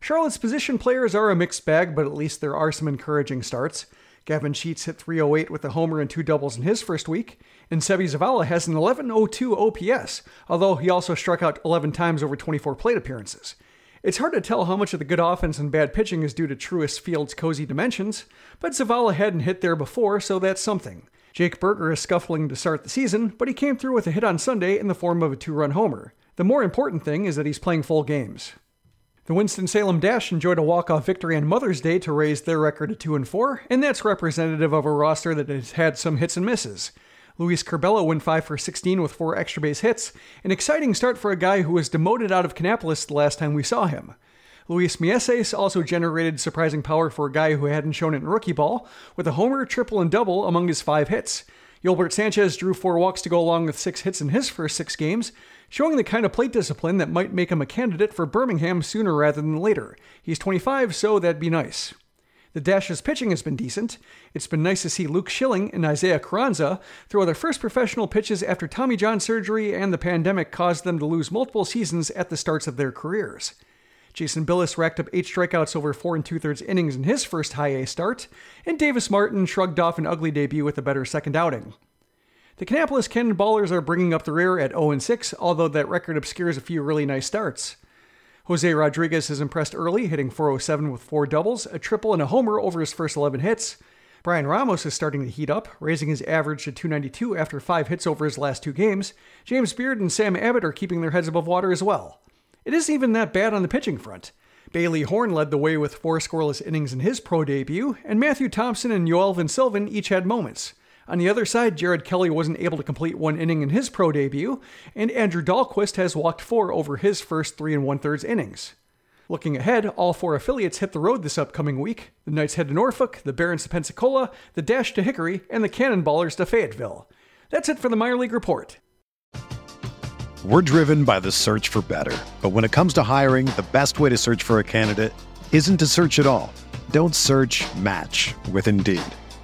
Charlotte's position players are a mixed bag, but at least there are some encouraging starts. Gavin Sheets hit 308 with a homer and two doubles in his first week, and Seby Zavala has an 1102 OPS, although he also struck out 11 times over 24 plate appearances. It's hard to tell how much of the good offense and bad pitching is due to Truist Field's cozy dimensions, but Zavala hadn't hit there before, so that's something. Jake Burger is scuffling to start the season, but he came through with a hit on Sunday in the form of a two run homer. The more important thing is that he's playing full games. The Winston-Salem Dash enjoyed a walk-off victory on Mother's Day to raise their record to 2 and 4, and that's representative of a roster that has had some hits and misses. Luis Curbelo went 5 for 16 with 4 extra base hits, an exciting start for a guy who was demoted out of Kannapolis the last time we saw him. Luis Mieses also generated surprising power for a guy who hadn't shown it in rookie ball, with a homer, triple, and double among his five hits. Yolbert Sanchez drew four walks to go along with six hits in his first six games, showing the kind of plate discipline that might make him a candidate for Birmingham sooner rather than later. He's 25, so that'd be nice. The Dash's pitching has been decent. It's been nice to see Luke Shilling and Isaiah Carranza throw their first professional pitches after Tommy John surgery and the pandemic caused them to lose multiple seasons at the starts of their careers. Jason Bilous racked up eight strikeouts over four and two thirds innings in his first high A start, and Davis Martin shrugged off an ugly debut with a better second outing. The Kannapolis Cannonballers are bringing up the rear at 0 6, although that record obscures a few really nice starts. Jose Rodriguez has impressed early, hitting 407 with four doubles, a triple, and a homer over his first 11 hits. Bryan Ramos is starting to heat up, raising his average to 292 after five hits over his last two games. James Beard and Sam Abbott are keeping their heads above water as well. It isn't even that bad on the pitching front. Bailey Horn led the way with four scoreless innings in his pro debut, and Matthew Thompson and Yoelvin Silven each had moments. On the other side, Jared Kelley wasn't able to complete one inning in his pro debut, and Andrew Dalquist has walked four over his first three and one thirds innings. Looking ahead, all four affiliates hit the road this upcoming week. The Knights head to Norfolk, the Barons to Pensacola, the Dash to Hickory, and the Cannonballers to Fayetteville. That's it for the minor league report. We're driven by the search for better. But when it comes to hiring, the best way to search for a candidate isn't to search at all. Don't search match with Indeed.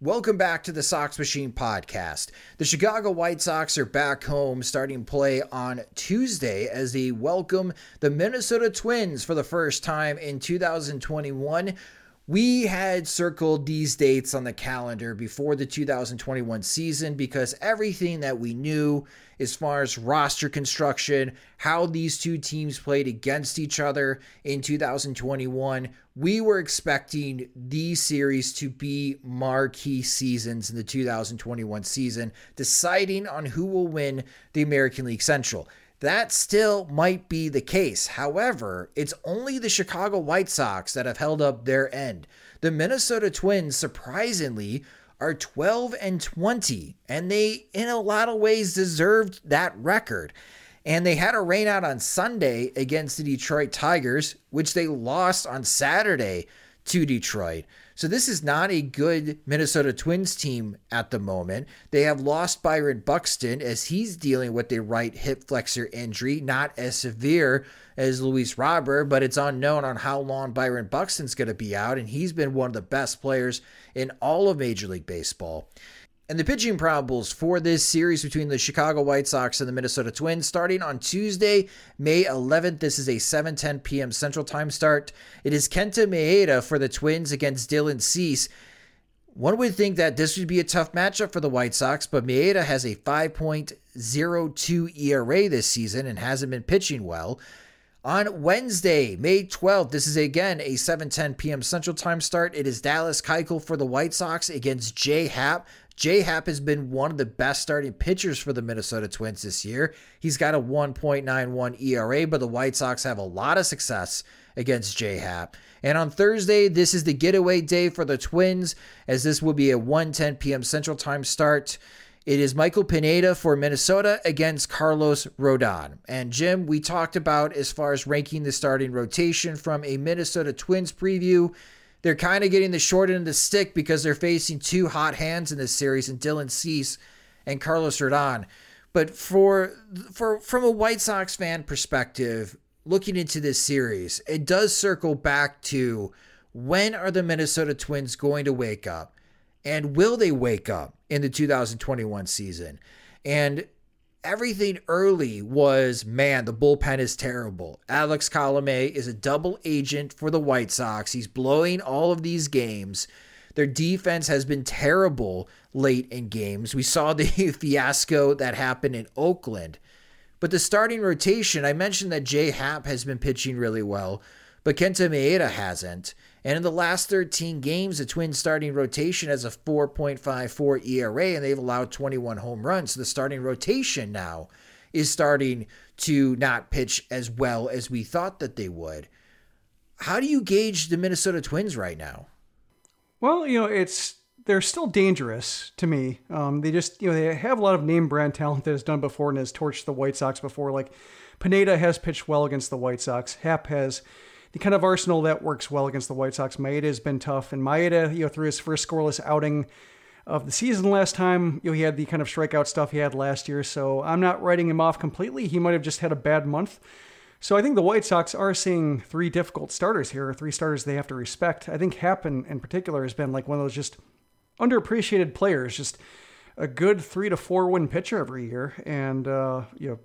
Welcome back to the Sox Machine podcast. The Chicago White Sox are back home starting play on Tuesday as they welcome the Minnesota Twins for the first time in 2021. We had circled these dates on the calendar before the 2021 season because everything that we knew as far as roster construction, how these two teams played against each other in 2021, we were expecting these series to be marquee seasons in the 2021 season, deciding on who will win the American League Central. That still might be the case. However, it's only the Chicago White Sox that have held up their end. The Minnesota Twins, surprisingly, are 12 and 20, and they, in a lot of ways, deserved that record. And they had a rainout on Sunday against the Detroit Tigers, which they lost on Saturday to Detroit. So this is not a good Minnesota Twins team at the moment. They have lost Byron Buxton as he's dealing with a right hip flexor injury, not as severe as Luis Robert, but it's unknown on how long Byron Buxton's going to be out, and he's been one of the best players in all of Major League Baseball. And the pitching probables for this series between the Chicago White Sox and the Minnesota Twins starting on Tuesday, May 11th. This is a 7:10 p.m. Central Time start. It is Kenta Maeda for the Twins against Dylan Cease. One would think that this would be a tough matchup for the White Sox, but Maeda has a 5.02 ERA this season and hasn't been pitching well. On Wednesday, May 12th, this is again a 7:10 p.m. Central Time start. It is Dallas Keuchel for the White Sox against Jay Happ. J Happ has been one of the best starting pitchers for the Minnesota Twins this year. He's got a 1.91 ERA, but the White Sox have a lot of success against J Happ. And on Thursday, this is the getaway day for the Twins, as this will be a 1:10 p.m. Central Time start. It is Michael Pineda for Minnesota against Carlos Rodon. And Jim, we talked about as far as ranking the starting rotation from a Minnesota Twins preview. They're kind of getting the short end of the stick because they're facing two hot hands in this series, and Dylan Cease and Carlos Rodon. But for for from a White Sox fan perspective, looking into this series, it does circle back to when are the Minnesota Twins going to wake up? And will they wake up in the 2021 season? And everything early was man, the bullpen is terrible. Alex Colome is a double agent for the White Sox. He's blowing all of these games. Their defense has been terrible late in games. We saw the fiasco that happened in Oakland. But the starting rotation, I mentioned that Jay Happ has been pitching really well, but Kenta Maeda hasn't. And in the last 13 games, the Twins starting rotation has a 4.54 ERA and they've allowed 21 home runs. So the starting rotation now is starting to not pitch as well as we thought that they would. How do you gauge the Minnesota Twins right now? Well, you know, it's they're still dangerous to me. Um, they just, you know, they have a lot of name brand talent that has done before and has torched the White Sox before. Like Pineda has pitched well against the White Sox. Happ has the kind of arsenal that works well against the White Sox. Maeda has been tough, and Maeda, you know, through his first scoreless outing of the season last time, you know, he had the kind of strikeout stuff he had last year. So I'm not writing him off completely. He might have just had a bad month. So I think the White Sox are seeing three difficult starters here, three starters they have to respect. I think Happ in, in particular has been like one of those just underappreciated players, just a good three to four win pitcher every year. And, uh, you know,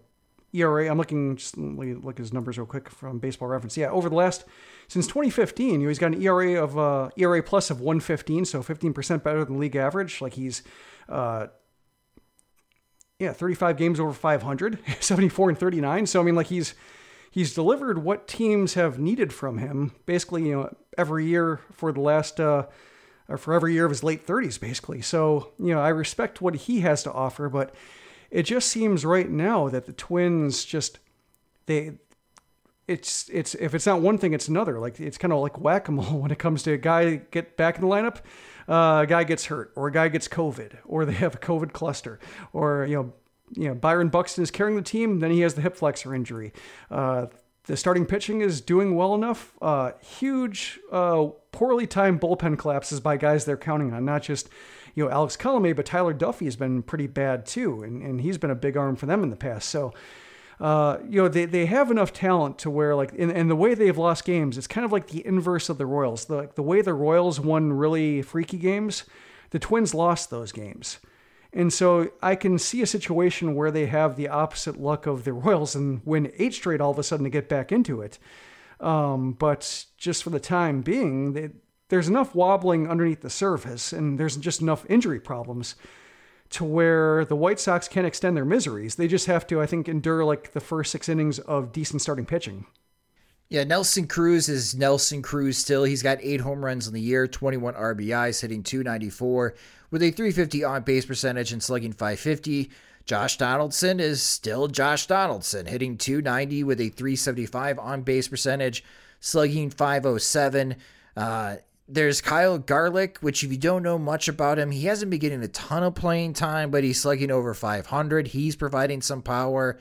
ERA, I'm looking, just look at his numbers real quick from baseball reference. Yeah, over the last, since 2015, you know, he's got an ERA of, uh, ERA plus of 115, so 15% better than league average. Like he's, uh, yeah, 35 games over 500, 74 and 39. So, I mean, like he's, he's delivered what teams have needed from him basically, you know, every year for the last, uh, or for every year of his late 30s, basically. So, you know, I respect what he has to offer, but it just seems right now that the Twins just, they, it's it's if it's not one thing, it's another. Like it's kind of like whack a mole when it comes to a guy get back in the lineup, uh, a guy gets hurt, or a guy gets COVID, or they have a COVID cluster, or you know, you know Byron Buxton is carrying the team, then he has the hip flexor injury. Uh, the starting pitching is doing well enough. Uh, huge, uh, poorly timed bullpen collapses by guys they're counting on, not just you know Alex Colome, but Tyler Duffey has been pretty bad too, and, and he's been a big arm for them in the past. So. Uh, you know, they, they have enough talent to where, like, in, in the way they've lost games, it's kind of like the inverse of the Royals. The, like, the way the Royals won really freaky games, the Twins lost those games. And so I can see a situation where they have the opposite luck of the Royals and win eight straight all of a sudden to get back into it. Um, but just for the time being, they, there's enough wobbling underneath the surface and there's just enough injury problems to where the White Sox can't extend their miseries. They just have to, I think, endure like the first six innings of decent starting pitching. Yeah, Nelson Cruz is Nelson Cruz still. He's got eight home runs in the year, 21 RBIs, hitting 294 with a 350 on base percentage and slugging 550. Josh Donaldson is still Josh Donaldson, hitting 290 with a 375 on base percentage, slugging 507. Uh, there's Kyle Garlick, which if you don't know much about him, he hasn't been getting a ton of playing time, but he's slugging over 500. He's providing some power.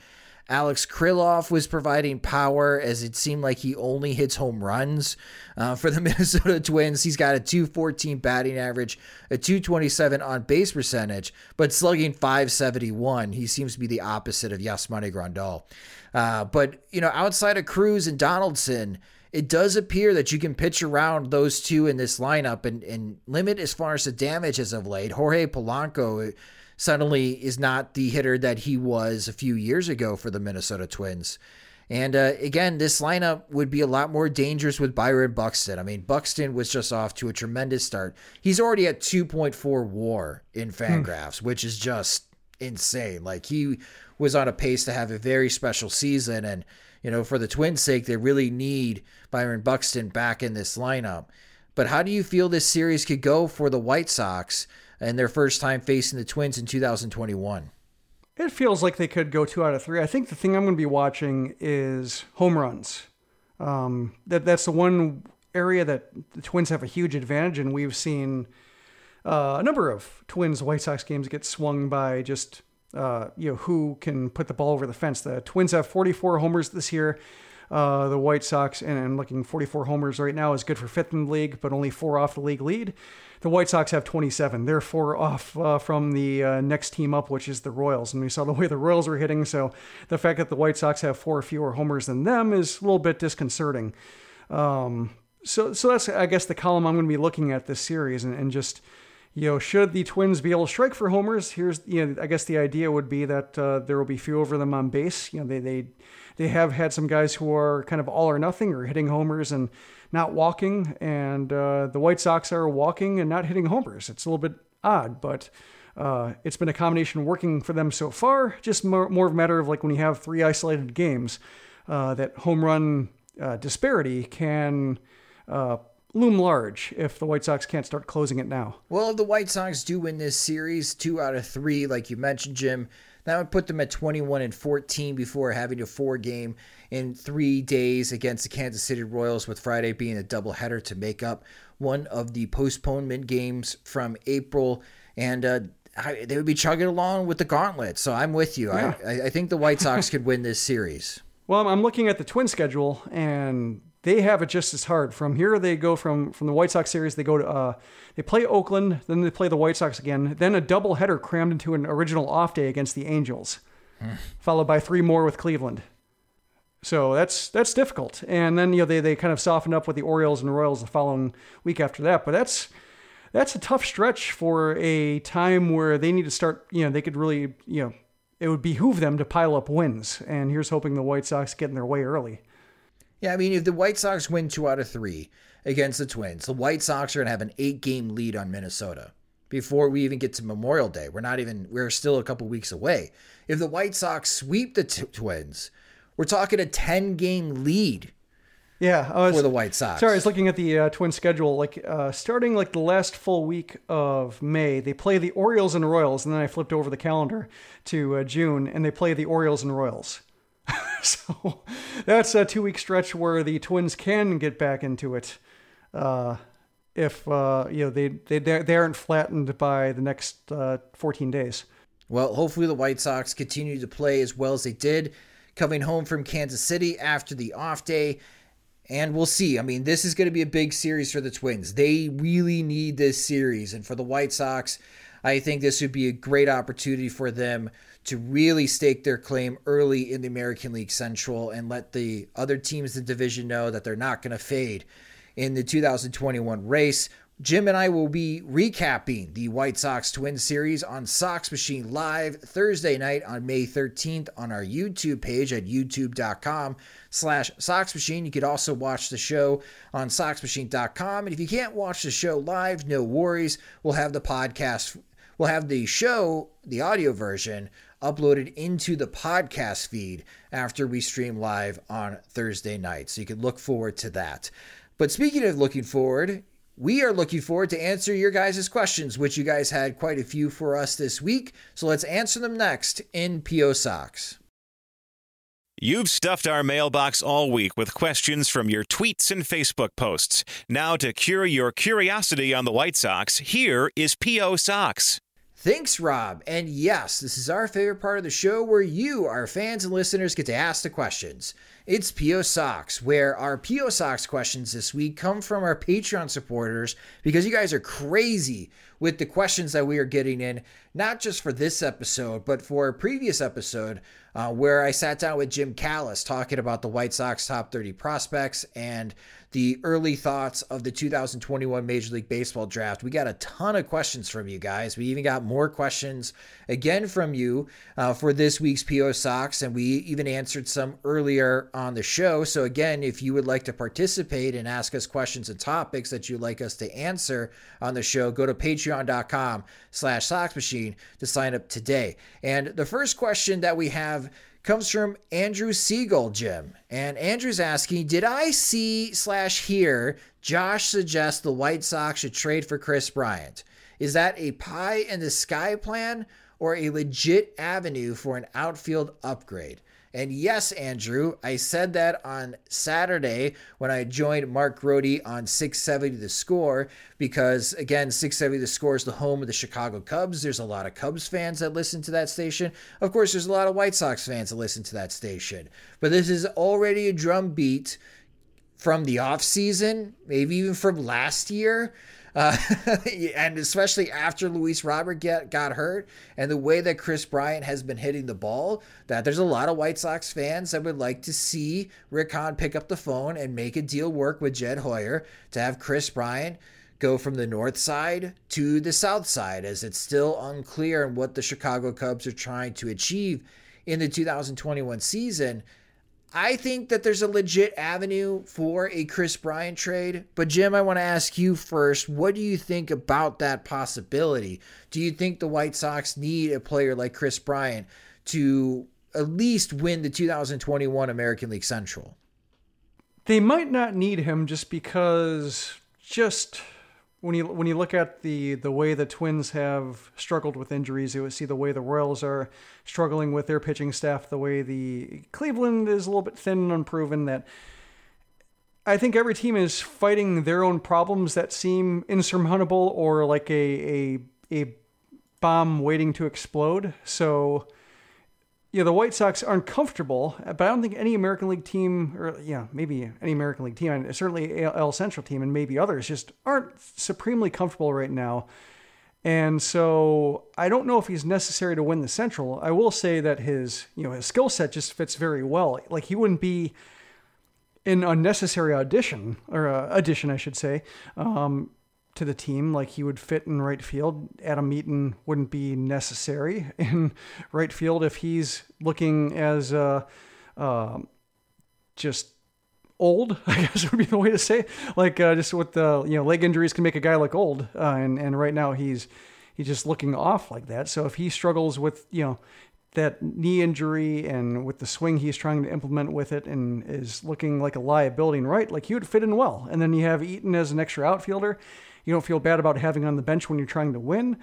Alex Kirilloff was providing power as it seemed like he only hits home runs uh, for the Minnesota Twins. He's got a 214 batting average, a 227 on base percentage, but slugging 571. He seems to be the opposite of Yasmani Grandal. Uh, but, you know, outside of Cruz and Donaldson, it does appear that you can pitch around those two in this lineup and, and limit as far as the damage as of late. Jorge Polanco suddenly is not the hitter that he was a few years ago for the Minnesota Twins. And uh, again, this lineup would be a lot more dangerous with Byron Buxton. I mean, Buxton was just off to a tremendous start. He's already at 2.4 WAR in. Fangraphs, hmm. which is just insane. Like he was on a pace to have a very special season. And, you know, for the Twins' sake, they really need Byron Buxton back in this lineup. But how do you feel this series could go for the White Sox? and their first time facing the Twins in 2021. It feels like they could go two out of three. I think the thing I'm going to be watching is home runs. Um, that that's the one area that the Twins have a huge advantage, and we've seen uh, a number of Twins White Sox games get swung by just uh, you know who can put the ball over the fence. The Twins have 44 homers this year. Uh, the White Sox, and I'm looking 44 homers right now, is good for fifth in the league, but only four off the league lead. The White Sox have 27. They're four off uh, from the uh, next team up, which is the Royals. And we saw the way the Royals were hitting, so the fact that the White Sox have four fewer homers than them is a little bit disconcerting. Um, so, so that's I guess the column I'm going to be looking at this series, and, and just you know, should the Twins be able to strike for homers? Here's, you know, I guess the idea would be that uh, there will be few over them on base. You know, they they they have had some guys who are kind of all or nothing or hitting homers and not walking, and uh, the White Sox are walking and not hitting homers. It's a little bit odd, but. Uh, it's been a combination working for them so far. Just more, more of a matter of like when you have three isolated games, uh, that home run uh, disparity can uh, loom large if the White Sox can't start closing it now. Well, if the White Sox do win this series, two out of three, like you mentioned, Jim, that would put them at 21 and 14 before having a four game in three days against the Kansas City Royals, with Friday being a doubleheader to make up one of the postponement games from April. And uh, I, they would be chugging along with the gauntlet. So I'm with you. Yeah. I, I think the White Sox could win this series. Well, I'm looking at the twin schedule, and they have it just as hard. From here, they go from from the White Sox series. They go to uh, they play Oakland, then they play the White Sox again, then a double header crammed into an original off day against the Angels, hmm. followed by three more with Cleveland. So that's that's difficult. And then you know they they kind of softened up with the Orioles and Royals the following week after that. But that's that's a tough stretch for a time where they need to start. You know they could really you know it would behoove them to pile up wins. And here's hoping the White Sox get in their way early. Yeah, I mean, if the White Sox win two out of three against the Twins, the White Sox are going to have an eight game lead on Minnesota before we even get to Memorial Day. We're not even, we're still a couple weeks away. If the White Sox sweep the t- Twins, we're talking a 10 game lead. Yeah, I was, for the White Sox. Sorry, I was looking at the uh, Twin schedule. Like uh, starting like the last full week of May, they play the Orioles and Royals, and then I flipped over the calendar to uh, June, and they play the Orioles and Royals. so that's a two week stretch where the Twins can get back into it. Uh, if uh, you know they they they aren't flattened by the next uh, 14 days. Well, hopefully the White Sox continue to play as well as they did, coming home from Kansas City after the off day. And we'll see. I mean, this is going to be a big series for the Twins. They really need this series. And for the White Sox, I think this would be a great opportunity for them to really stake their claim early in the American League Central and let the other teams in the division know that they're not going to fade in the 2021 race. Jim and I will be recapping the White Sox Twin Series on Sox Machine Live Thursday night on May 13th on our YouTube page at youtube.com slash Sox Machine. You could also watch the show on SoxMachine.com. And if you can't watch the show live, no worries. We'll have the podcast, we'll have the show, the audio version uploaded into the podcast feed after we stream live on Thursday night. So you can look forward to that. But speaking of looking forward, we are looking forward to answer your guys' questions, which you guys had quite a few for us this week. So let's answer them next in PO Sox. You've stuffed our mailbox all week with questions from your tweets and Facebook posts. Now, to cure your curiosity on the White Sox, here is P.O. Sox. Thanks, Rob. And yes, this is our favorite part of the show where you, our fans and listeners, get to ask the questions. It's PO Sox, where our PO Sox questions this week come from our Patreon supporters because you guys are crazy with the questions that we are getting in, not just for this episode, but for a previous episode uh, where I sat down with Jim Callis talking about the White Sox top 30 prospects and the early thoughts of the 2021 Major League Baseball draft. We got a ton of questions from you guys. We even got more questions again from you uh, for this week's PO Sox, and we even answered some earlier on the show. So, again, if you would like to participate and ask us questions and topics that you'd like us to answer on the show, go to patreon.com slash Sox Machine to sign up today. And the first question that we have comes from Andrew Siegel, Jim. And Andrew's asking, did I see slash hear Josh suggest the White Sox should trade for Kris Bryant? Is that a pie in the sky plan or a legit avenue for an outfield upgrade? And yes, Andrew, I said that on Saturday when I joined Mark Grote on 670 The Score, because again, 670 The Score is the home of the Chicago Cubs. There's a lot of Cubs fans that listen to that station. Of course, there's a lot of White Sox fans that listen to that station. But this is already a drum beat from the offseason, maybe even from last year. Uh, and especially after Luis Robert get, got hurt and the way that Kris Bryant has been hitting the ball, that there's a lot of White Sox fans that would like to see Rick Hahn pick up the phone and make a deal work with Jed Hoyer to have Kris Bryant go from the north side to the south side, as it's still unclear on what the Chicago Cubs are trying to achieve in the 2021 season. I think that there's a legit avenue for a Kris Bryant trade. But Jim, I want to ask you first, what do you think about that possibility? Do you think the White Sox need a player like Kris Bryant to at least win the 2021 American League Central? They might not need him just because just when you when you look at the the way the Twins have struggled with injuries, you see the way the Royals are struggling with their pitching staff, the way the Cleveland is a little bit thin and unproven. That I think every team is fighting their own problems that seem insurmountable or like a a a bomb waiting to explode. So yeah, the White Sox aren't comfortable, but I don't think any American League team, or yeah, maybe any American League team, and certainly AL Central team, and maybe others, just aren't supremely comfortable right now. And so I don't know if he's necessary to win the Central. I will say that his, you know, his skill set just fits very well. Like he wouldn't be an unnecessary audition or uh, addition, I should say. Um, to the team. Like he would fit in right field. Adam Eaton wouldn't be necessary in right field if he's looking as uh, uh, just old. I guess would be the way to say. Like uh, just with the you know leg injuries can make a guy look old, uh, and and right now he's he's just looking off like that. So if he struggles with you know that knee injury and with the swing he's trying to implement with it and is looking like a liability and right, like he would fit in well. And then you have Eaton as an extra outfielder you don't feel bad about having on the bench when you're trying to win.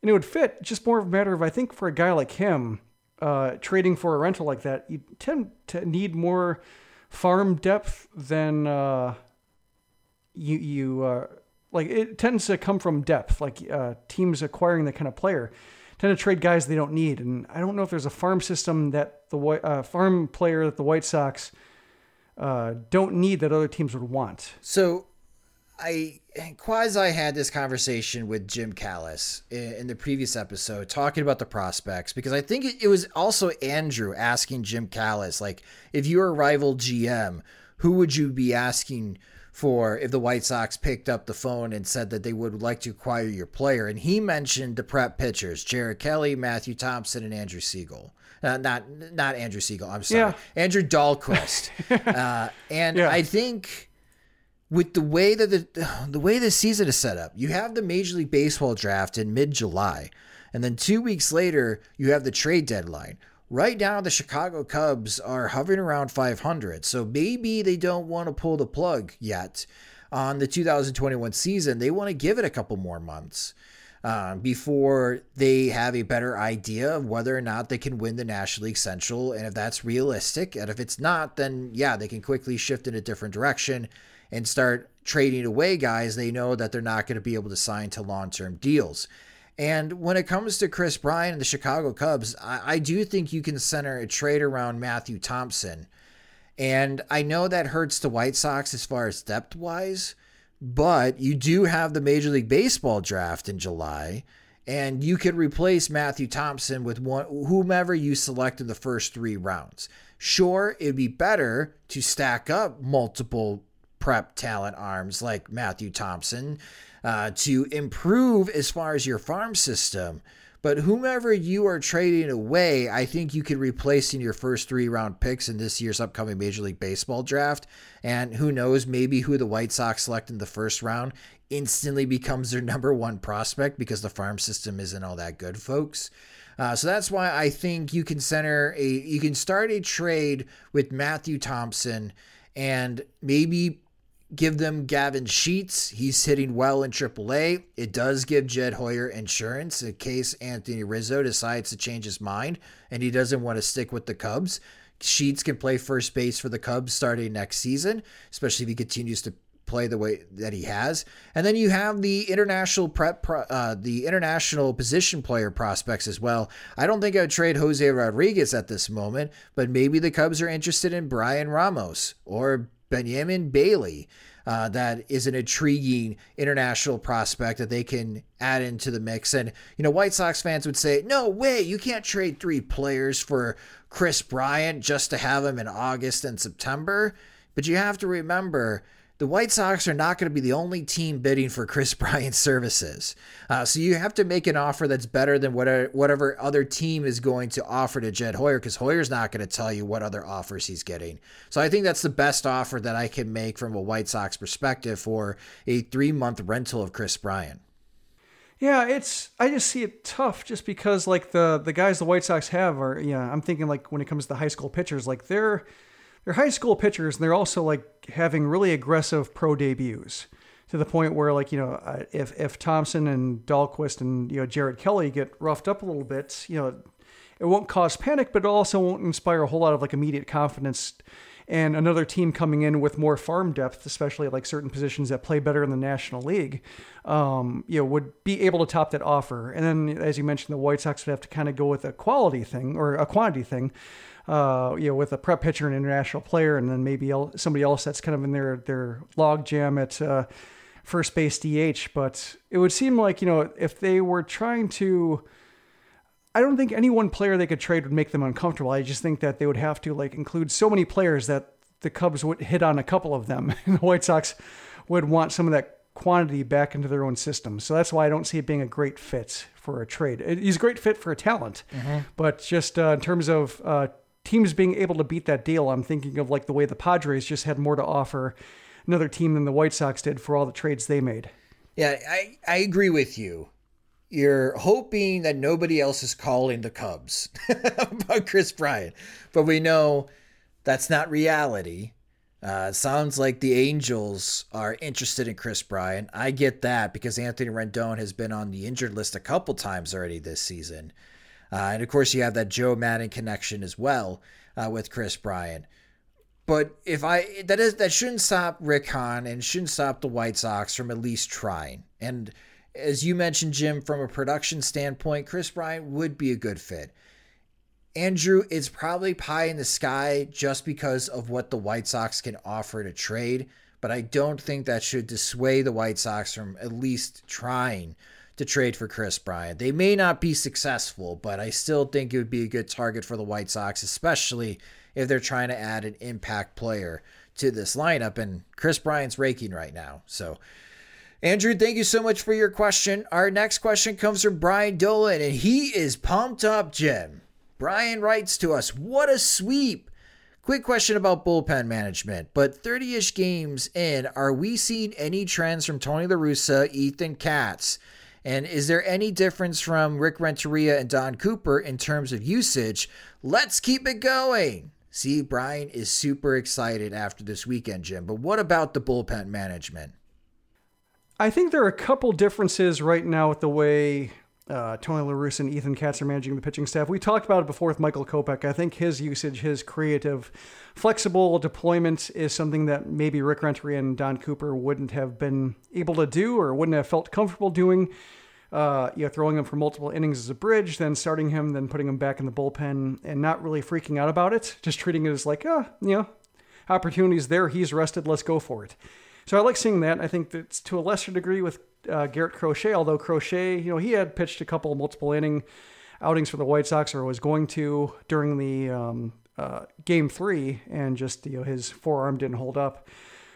And it would fit. Just more of a matter of, I think, for a guy like him, uh, trading for a rental like that, you tend to need more farm depth than uh, you you uh, like. It tends to come from depth, like uh, teams acquiring that kind of player tend to trade guys they don't need. And I don't know if there's a farm system that the uh, farm player that the White Sox uh, don't need that other teams would want. So I quasi had this conversation with Jim Callis in, in, the previous episode talking about the prospects because I think it, it was also Andrew asking Jim Callis like if you're a rival GM who would you be asking for if the White Sox picked up the phone and said that they would like to acquire your player and he mentioned the prep pitchers Jared Kelley, Matthew Thompson and Andrew Siegel. Uh, not not Andrew Siegel, I'm sorry. Yeah. Andrew Dalquist. uh, and yeah. I think with the way that the the way the season is set up, you have the Major League Baseball draft in mid July, and then two weeks later you have the trade deadline. Right now, the Chicago Cubs are hovering around 500, so maybe they don't want to pull the plug yet on the 2021 season. They want to give it a couple more months. Uh, before they have a better idea of whether or not they can win the National League Central. And if that's realistic, and if it's not, then yeah, they can quickly shift in a different direction and start trading away guys they know that they're not going to be able to sign to long term deals. And when it comes to Kris Bryant and the Chicago Cubs, I, I, do think you can center a trade around Matthew Thompson. And I know that hurts the White Sox as far as depth wise, but you do have the Major League Baseball draft in July, and you could replace Matthew Thompson with one whomever you select in the first three rounds. Sure, it'd be better to stack up multiple prep talent arms like Matthew Thompson uh, to improve as far as your farm system. But whomever you are trading away, I think you could replace in your first three round picks in this year's upcoming Major League Baseball draft. And who knows, maybe who the White Sox select in the first round instantly becomes their number one prospect because the farm system isn't all that good, folks. Uh, so that's why I think you can center a, you can start a trade with Matthew Thompson and maybe give them Gavin Sheets. He's hitting well in AAA. It does give Jed Hoyer insurance in case Anthony Rizzo decides to change his mind and he doesn't want to stick with the Cubs. Sheets can play first base for the Cubs starting next season, especially if he continues to play the way that he has. And then you have the international prep, uh, the international position player prospects as well. I don't think I would trade Jose Rodriguez at this moment, but maybe the Cubs are interested in Bryan Ramos or Benyamin Bailey. Uh, that is an intriguing international prospect that they can add into the mix. And, you know, White Sox fans would say, no way, you can't trade three players for Kris Bryant just to have him in August and September. But you have to remember the White Sox are not going to be the only team bidding for Kris Bryant's services. Uh, so you have to make an offer that's better than whatever, whatever other team is going to offer to Jed Hoyer because Hoyer's not going to tell you what other offers he's getting. So I think that's the best offer that I can make from a White Sox perspective for a three month rental of Kris Bryant. Yeah, it's I just see it tough just because like the the guys the White Sox have are yeah, I'm thinking like when it comes to high school pitchers, like they're they're high school pitchers and they're also like having really aggressive pro debuts to the point where like you know uh, if if Thompson and Dalquist and you know Jared Kelley get roughed up a little bit, you know it won't cause panic, but it also won't inspire a whole lot of like immediate confidence. And another team coming in with more farm depth, especially like certain positions that play better in the National League, um, you know, would be able to top that offer. And then, as you mentioned, the White Sox would have to kind of go with a quality thing or a quantity thing uh, you know, with a prep pitcher and international player, and then maybe somebody else that's kind of in their their log jam at uh, first base DH. But it would seem like you know if they were trying to. I don't think any one player they could trade would make them uncomfortable. I just think that they would have to like include so many players that the Cubs would hit on a couple of them, and the White Sox would want some of that quantity back into their own system. So that's why I don't see it being a great fit for a trade. He's a great fit for a talent, mm-hmm. but just uh, in terms of uh, teams being able to beat that deal, I'm thinking of like the way the Padres just had more to offer another team than the White Sox did for all the trades they made. Yeah, I, I agree with you. You're hoping that nobody else is calling the Cubs about Kris Bryant, but we know that's not reality. Uh, sounds like the Angels are interested in Kris Bryant. I get that because Anthony Rendon has been on the injured list a couple times already this season. Uh, and of course, you have that Joe Maddon connection as well uh, with Kris Bryant. But if I that is that shouldn't stop Rick Hahn and shouldn't stop the White Sox from at least trying. And as you mentioned, Jim, from a production standpoint, Kris Bryant would be a good fit. Andrew, it's probably pie in the sky just because of what the White Sox can offer to trade, but I don't think that should dissuade the White Sox from at least trying to trade for Kris Bryant. They may not be successful, but I still think it would be a good target for the White Sox, especially if they're trying to add an impact player to this lineup. And Kris Bryant's raking right now. So, Andrew, thank you so much for your question. Our next question comes from Brian Dolan, and he is pumped up, Jim. Brian writes to us, What a sweep! Quick question about bullpen management, but 30 ish games in, are we seeing any trends from Tony La Russa, Ethan Katz? And is there any difference from Rick Renteria and Don Cooper in terms of usage? Let's keep it going. See, Brian is super excited after this weekend, Jim. But what about the bullpen management? I think there are a couple differences right now with the way uh, Tony La Russa and Ethan Katz are managing the pitching staff. We talked about it before with Michael Kopech. I think his usage, his creative, flexible deployment is something that maybe Rick Renteria and Don Cooper wouldn't have been able to do or wouldn't have felt comfortable doing. Uh, you know, throwing him for multiple innings as a bridge, then starting him, then putting him back in the bullpen, and not really freaking out about it, just treating it as like, ah, you know, opportunities there. He's rested. Let's go for it. So I like seeing that. I think that's to a lesser degree with uh, Garrett Crochet, although Crochet, you know, he had pitched a couple multiple inning outings for the White Sox, or was going to during the um, uh, game three, and just you know his forearm didn't hold up.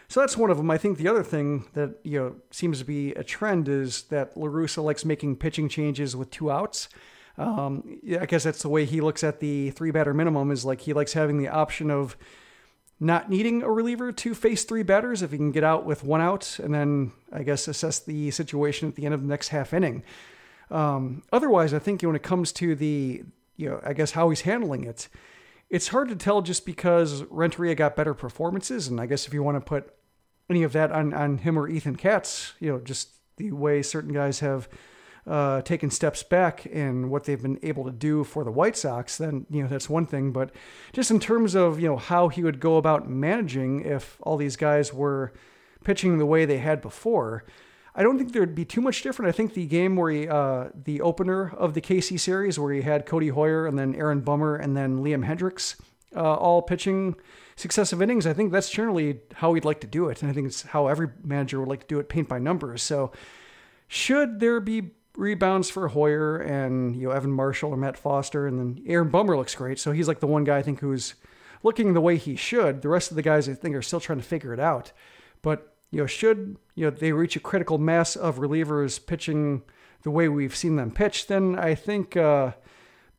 So that's one of them. I think the other thing that you know seems to be a trend is that La Russa likes making pitching changes with two outs. Um, I guess that's the way he looks at the three batter minimum. Is like he likes having the option of not needing a reliever to face three batters if he can get out with one out and then I guess assess the situation at the end of the next half inning. Um, otherwise, I think when it comes to the, you know, I guess how he's handling it, it's hard to tell just because Renteria got better performances. And I guess if you want to put any of that on, on him or Ethan Katz, you know, just the way certain guys have uh, taken steps back in what they've been able to do for the White Sox, then you know that's one thing. But just in terms of you know how he would go about managing if all these guys were pitching the way they had before, I don't think there'd be too much different. I think the game where he, uh, the opener of the KC series, where he had Codi Heuer and then Aaron Bummer and then Liam Hendriks uh, all pitching successive innings, I think that's generally how we'd like to do it. And I think it's how every manager would like to do it, paint by numbers. So, should there be rebounds for Heuer and you know Evan Marshall or Matt Foster, and then Aaron Bummer looks great. So he's like the one guy I think who's looking the way he should. The rest of the guys I think are still trying to figure it out. But you know, should you know they reach a critical mass of relievers pitching the way we've seen them pitch, then I think uh,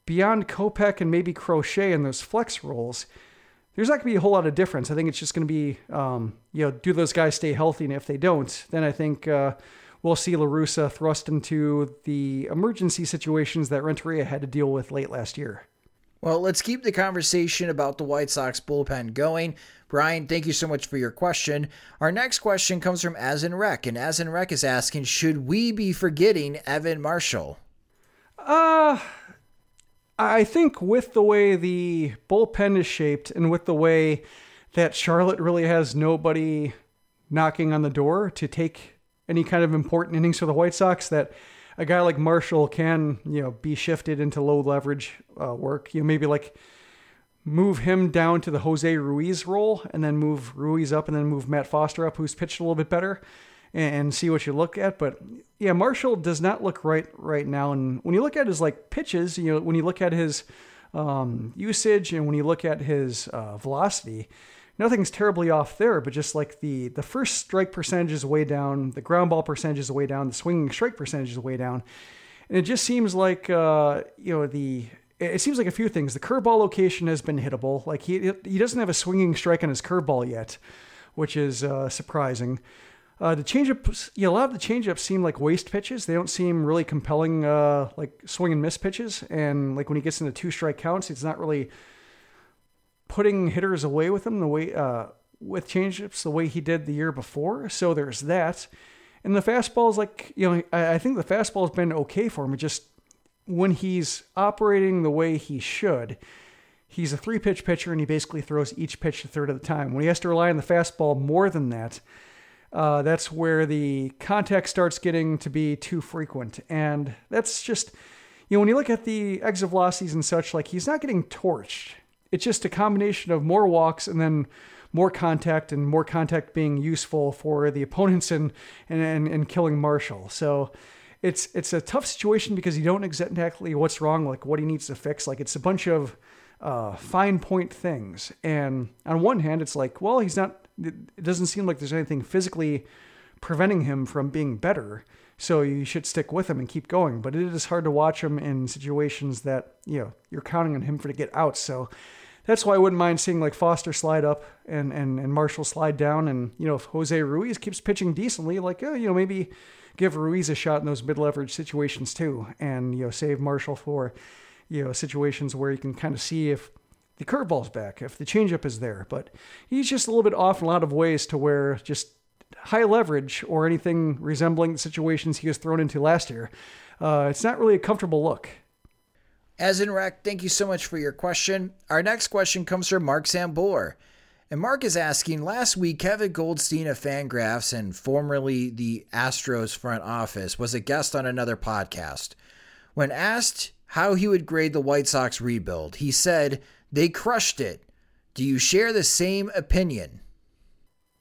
beyond Kopech and maybe Crochet and those flex roles, there's not going to be a whole lot of difference. I think it's just going to be, um, you know, do those guys stay healthy? And if they don't, then I think uh, we'll see La Russa thrust into the emergency situations that Renteria had to deal with late last year. Well, let's keep the conversation about the White Sox bullpen going. Brian, thank you so much for your question. Our next question comes from Asin Rec, and Asin Rec is asking, should we be forgetting Evan Marshall? Uh, I think with the way the bullpen is shaped and with the way that Charlotte really has nobody knocking on the door to take any kind of important innings for the White Sox, that a guy like Marshall can, you know, be shifted into low leverage uh, work. You know, maybe like move him down to the Jose Ruiz role and then move Ruiz up and then move Matt Foster up, who's pitched a little bit better and see what you look at. But yeah, Marshall does not look right right now. And when you look at his like pitches, you know, when you look at his um, usage and when you look at his uh, velocity, nothing's terribly off there. But just like the the first strike percentage is way down, the ground ball percentage is way down, the swinging strike percentage is way down, and it just seems like uh, you know the it seems like a few things. The curveball location has been hittable. Like he he doesn't have a swinging strike on his curveball yet, which is uh, surprising. Uh, the changeups, yeah, a lot of the changeups seem like waste pitches. They don't seem really compelling, uh, like swing and miss pitches. And like when he gets into two strike counts, it's not really putting hitters away with him the way uh, with changeups the way he did the year before. So there's that. And the fastball is like you know I, I think the fastball has been okay for him. It just when he's operating the way he should, he's a three pitch pitcher and he basically throws each pitch a third of the time. When he has to rely on the fastball more than that uh, that's where the contact starts getting to be too frequent. And that's just, you know, when you look at the exit velocities and such, like he's not getting torched. It's just a combination of more walks and then more contact and more contact being useful for the opponents and, and, and, and killing Marshall. So it's, it's a tough situation because you don't exactly what's wrong, like what he needs to fix. Like it's a bunch of uh, fine point things. And on one hand, it's like, well, he's not it doesn't seem like there's anything physically preventing him from being better. So you should stick with him and keep going. But it is hard to watch him in situations that you know you're counting on him for to get out. So that's why I wouldn't mind seeing like Foster slide up and and and Marshall slide down. And you know if Jose Ruiz keeps pitching decently, like oh, you know maybe give Ruiz a shot in those mid leverage situations too, and you know save Marshall for you know situations where you can kind of see if the curveball's back, if the changeup is there. But he's just a little bit off in a lot of ways to where just high leverage or anything resembling the situations he was thrown into last year, uh, it's not really a comfortable look. As in Rec, thank you so much for your question. Our next question comes from Mark Sambor. And Mark is asking Last week, Kevin Goldstein of Fangraphs and formerly the Astros front office was a guest on another podcast. When asked how he would grade the White Sox rebuild, he said they crushed it. Do you share the same opinion?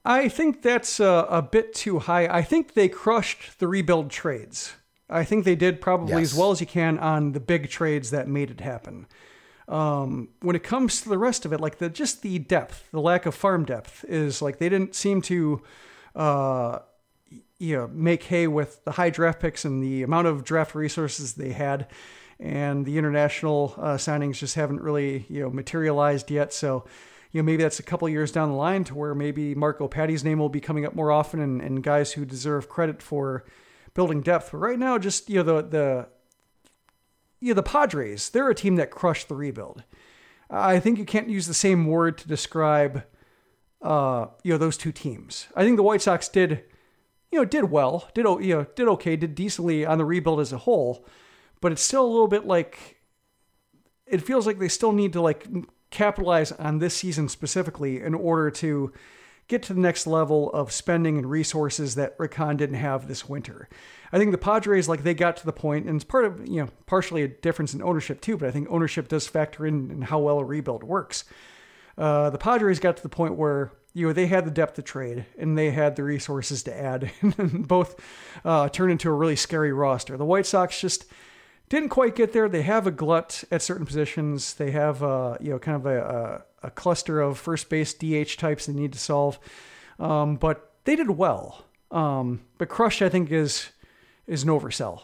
I think that's a, a bit too high. I think they crushed the rebuild trades. I think they did probably yes. as well as you can on the big trades that made it happen. Um, when it comes to the rest of it, like the just the depth, the lack of farm depth is like they didn't seem to, uh, you know, make hay with the high draft picks and the amount of draft resources they had and the international uh, signings just haven't really you know materialized yet. So you know maybe that's a couple years down the line to where maybe Marco Paddy's name will be coming up more often and, and guys who deserve credit for building depth. But right now, just you know the the you know, the Padres, they're a team that crushed the rebuild. I think you can't use the same word to describe uh, you know those two teams. I think the White Sox did you know, did well, did you know, did okay, did decently on the rebuild as a whole, but it's still a little bit like it feels like they still need to like capitalize on this season specifically in order to get to the next level of spending and resources that Rick didn't have this winter. I think the Padres, like they got to the point, and it's part of, you know, partially a difference in ownership too, but I think ownership does factor in, in how well a rebuild works. Uh, the Padres got to the point where, you know, they had the depth to trade and they had the resources to add, and both uh, into a really scary roster. The White Sox just, didn't quite get there. They have a glut at certain positions. They have, uh, you know, kind of a, a, cluster of first base DH types they need to solve. Um, but they did well. Um, but Crush, I think, is is an oversell.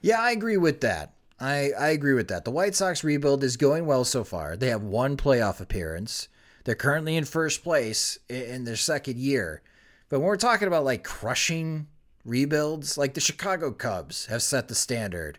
Yeah, I agree with that. I, I agree with that. The White Sox rebuild is going well so far. They have one playoff appearance. They're currently in first place in their second year. But when we're talking about like crushing rebuilds, like the Chicago Cubs have set the standard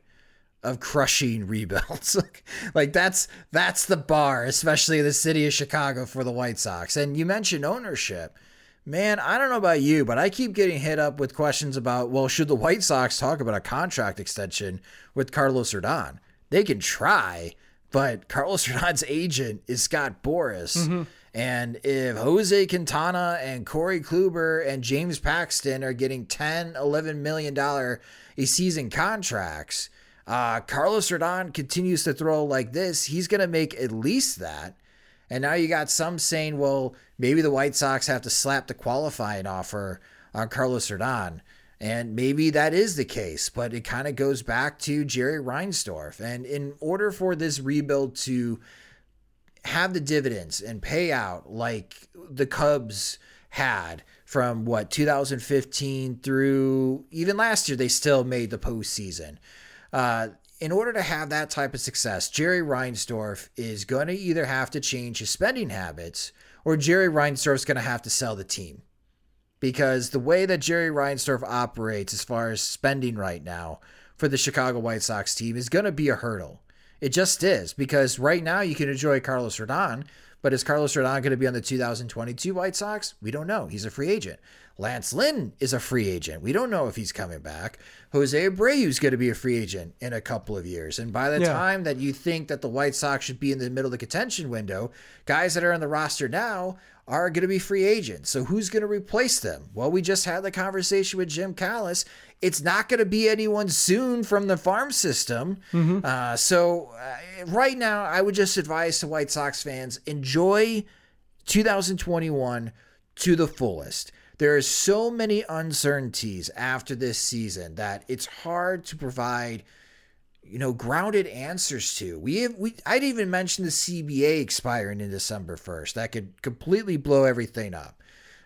of crushing rebuilds. like that's that's the bar, especially the city of Chicago for the White Sox. And you mentioned ownership. Man, I don't know about you, but I keep getting hit up with questions about, well, should the White Sox talk about a contract extension with Carlos Rodon? They can try, but Carlos Rodon's agent is Scott Boras. Mm-hmm. And if Jose Quintana and Corey Kluber and James Paxton are getting 10, 11 million dollar a season contracts, uh, Carlos Rodon continues to throw like this, he's going to make at least that. And now you got some saying, well, maybe the White Sox have to slap the qualifying offer on Carlos Rodon. And maybe that is the case, but it kind of goes back to Jerry Reinsdorf. And in order for this rebuild to have the dividends and pay out like the Cubs had from what 2015 through even last year, they still made the postseason. Uh, in order to have that type of success, Jerry Reinsdorf is going to either have to change his spending habits or Jerry Reinsdorf's going to have to sell the team. Because the way that Jerry Reinsdorf operates as far as spending right now for the Chicago White Sox team is going to be a hurdle. It just is because right now you can enjoy Carlos Rodon, but is Carlos Rodon going to be on the 2022 White Sox? We don't know. He's a free agent. Lance Lynn is a free agent. We don't know if he's coming back. Jose Abreu is going to be a free agent in a couple of years. And by the yeah. time that you think that the White Sox should be in the middle of the contention window, guys that are on the roster now are going to be free agents. So who's going to replace them? Well, we just had the conversation with Jim Callis. It's not going to be anyone soon from the farm system. Mm-hmm. Uh, so uh, right now, I would just advise to White Sox fans enjoy 2021 to the fullest. There are so many uncertainties after this season that it's hard to provide you know grounded answers to. We have we I'd even mention the CBA expiring in December 1st. That could completely blow everything up.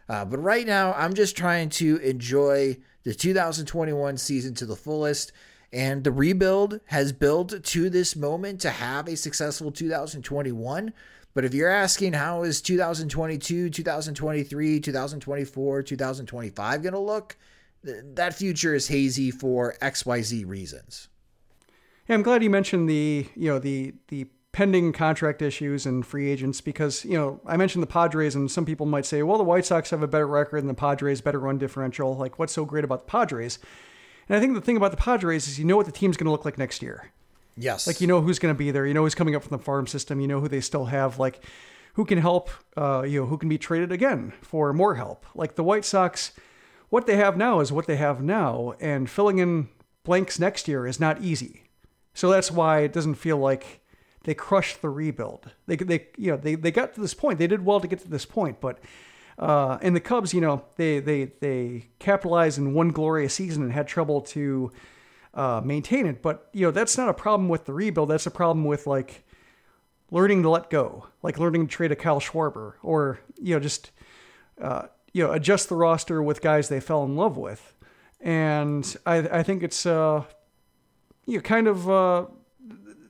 Uh, but right now, I'm just trying to enjoy the 2021 season to the fullest. And the rebuild has built to this moment to have a successful 2021. But if you're asking how is 2022, 2023, 2024, 2025 going to look, that future is hazy for XYZ reasons. Yeah, I'm glad you mentioned the, you know, the the pending contract issues and free agents because, you know, I mentioned the Padres and some people might say, well, the White Sox have a better record than the Padres, better run differential. Like what's so great about the Padres? And I think the thing about the Padres is you know what the team's going to look like next year. Yes. Like you know who's going to be there. You know who's coming up from the farm system. You know who they still have. Like who can help. Uh, you know who can be traded again for more help. Like the White Sox, what they have now is what they have now, and filling in blanks next year is not easy. So that's why it doesn't feel like they crushed the rebuild. They they you know they they got to this point. They did well to get to this point, but. Uh, and the Cubs, you know, they they they capitalized in one glorious season and had trouble to uh, maintain it. But you know, that's not a problem with the rebuild. That's a problem with like learning to let go, like learning to trade a Kyle Schwarber, or you know, just uh, you know, adjust the roster with guys they fell in love with. And I, I think it's uh, you know, kind of uh,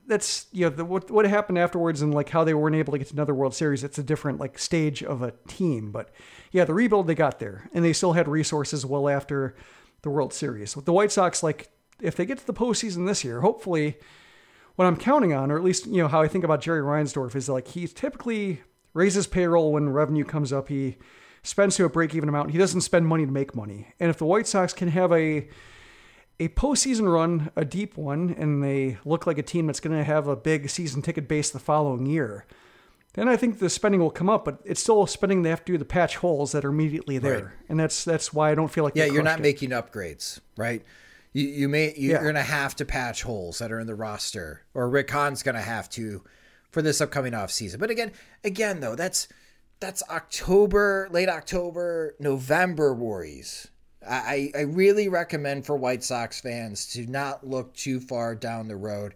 that's you know the, what what happened afterwards and like how they weren't able to get to another World Series. It's a different like stage of a team, but yeah, the rebuild they got there, and they still had resources well after the World Series. With the White Sox, like if they get to the postseason this year, hopefully, what I'm counting on, or at least you know how I think about Jerry Reinsdorf, is like he typically raises payroll when revenue comes up. He spends to a break even amount. He doesn't spend money to make money. And if the White Sox can have a a postseason run, a deep one, and they look like a team that's going to have a big season ticket base the following year, then I think the spending will come up. But it's still spending they have to do the patch holes that are immediately there, right. and that's that's why I don't feel like yeah, you're not it. making upgrades, right? You you may you're yeah. to have to patch holes that are in the roster, or Rick Hahn's going to have to for this upcoming off season. But again, again though, that's that's October, late October, November worries. I, I really recommend for White Sox fans to not look too far down the road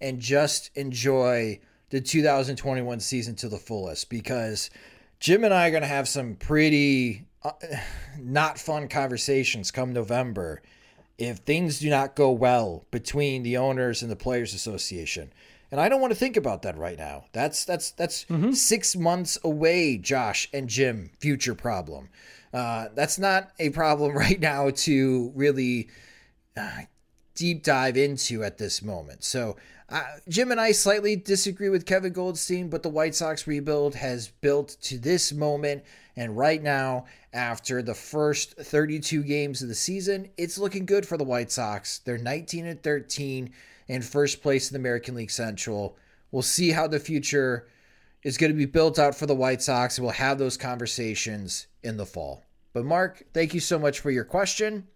and just enjoy the 2021 season to the fullest because Jim and I are going to have some pretty uh, not fun conversations come November if things do not go well between the owners and the players association. And I don't want to think about that right now. That's that's that's mm-hmm. 6 months away, Josh and Jim, future problem. Uh, that's not a problem right now to really uh, deep dive into at this moment. So, uh, Jim and I slightly disagree with Kevin Goldstein, but the White Sox rebuild has built to this moment. And right now, after the first 32 games of the season, it's looking good for the White Sox. They're 19 and 13 in first place in the American League Central. We'll see how the future is going to be built out for the White Sox, and we'll have those conversations in the fall. But, Mark, thank you so much for your question.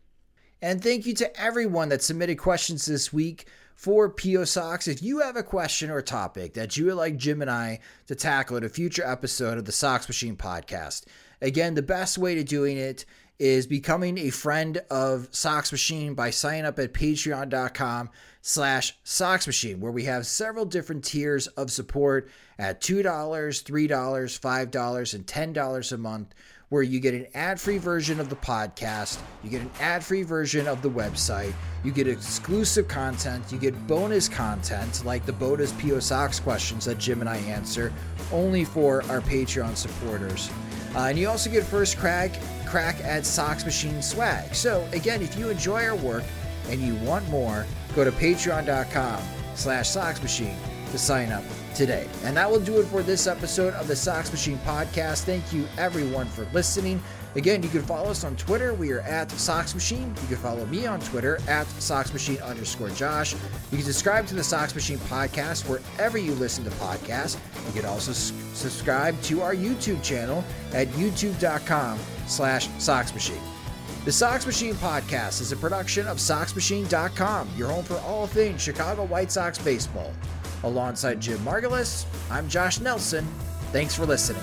And thank you to everyone that submitted questions this week for PO Sox. If you have a question or topic that you would like Jim and I to tackle in a future episode of the Sox Machine podcast, again, the best way to doing it is becoming a friend of Sox Machine by signing up at patreon.com slash Sox Machine, where we have several different tiers of support at $2, $3, $5, and $10 a month where you get an ad free version of the podcast, you get an ad free version of the website, you get exclusive content, you get bonus content like the bonus PO Sox questions that Jim and I answer only for our Patreon supporters. Uh, and you also get first crack crack at Sox Machine swag. So again, if you enjoy our work and you want more, go to patreon.com slash Sox Machine to sign up today. And that will do it for this episode of the Sox Machine Podcast. Thank you everyone for listening. Again, you can follow us on Twitter. We are at Sox Machine. You can follow me on Twitter at Sox Machine underscore Josh. You can subscribe to the Sox Machine podcast wherever you listen to podcasts. You can also s- subscribe to our YouTube channel at youtube.com slash Sox Machine. The Sox Machine podcast is a production of SoxMachine.com, your home for all things Chicago White Sox baseball. Alongside Jim Margalus, I'm Josh Nelson. Thanks for listening.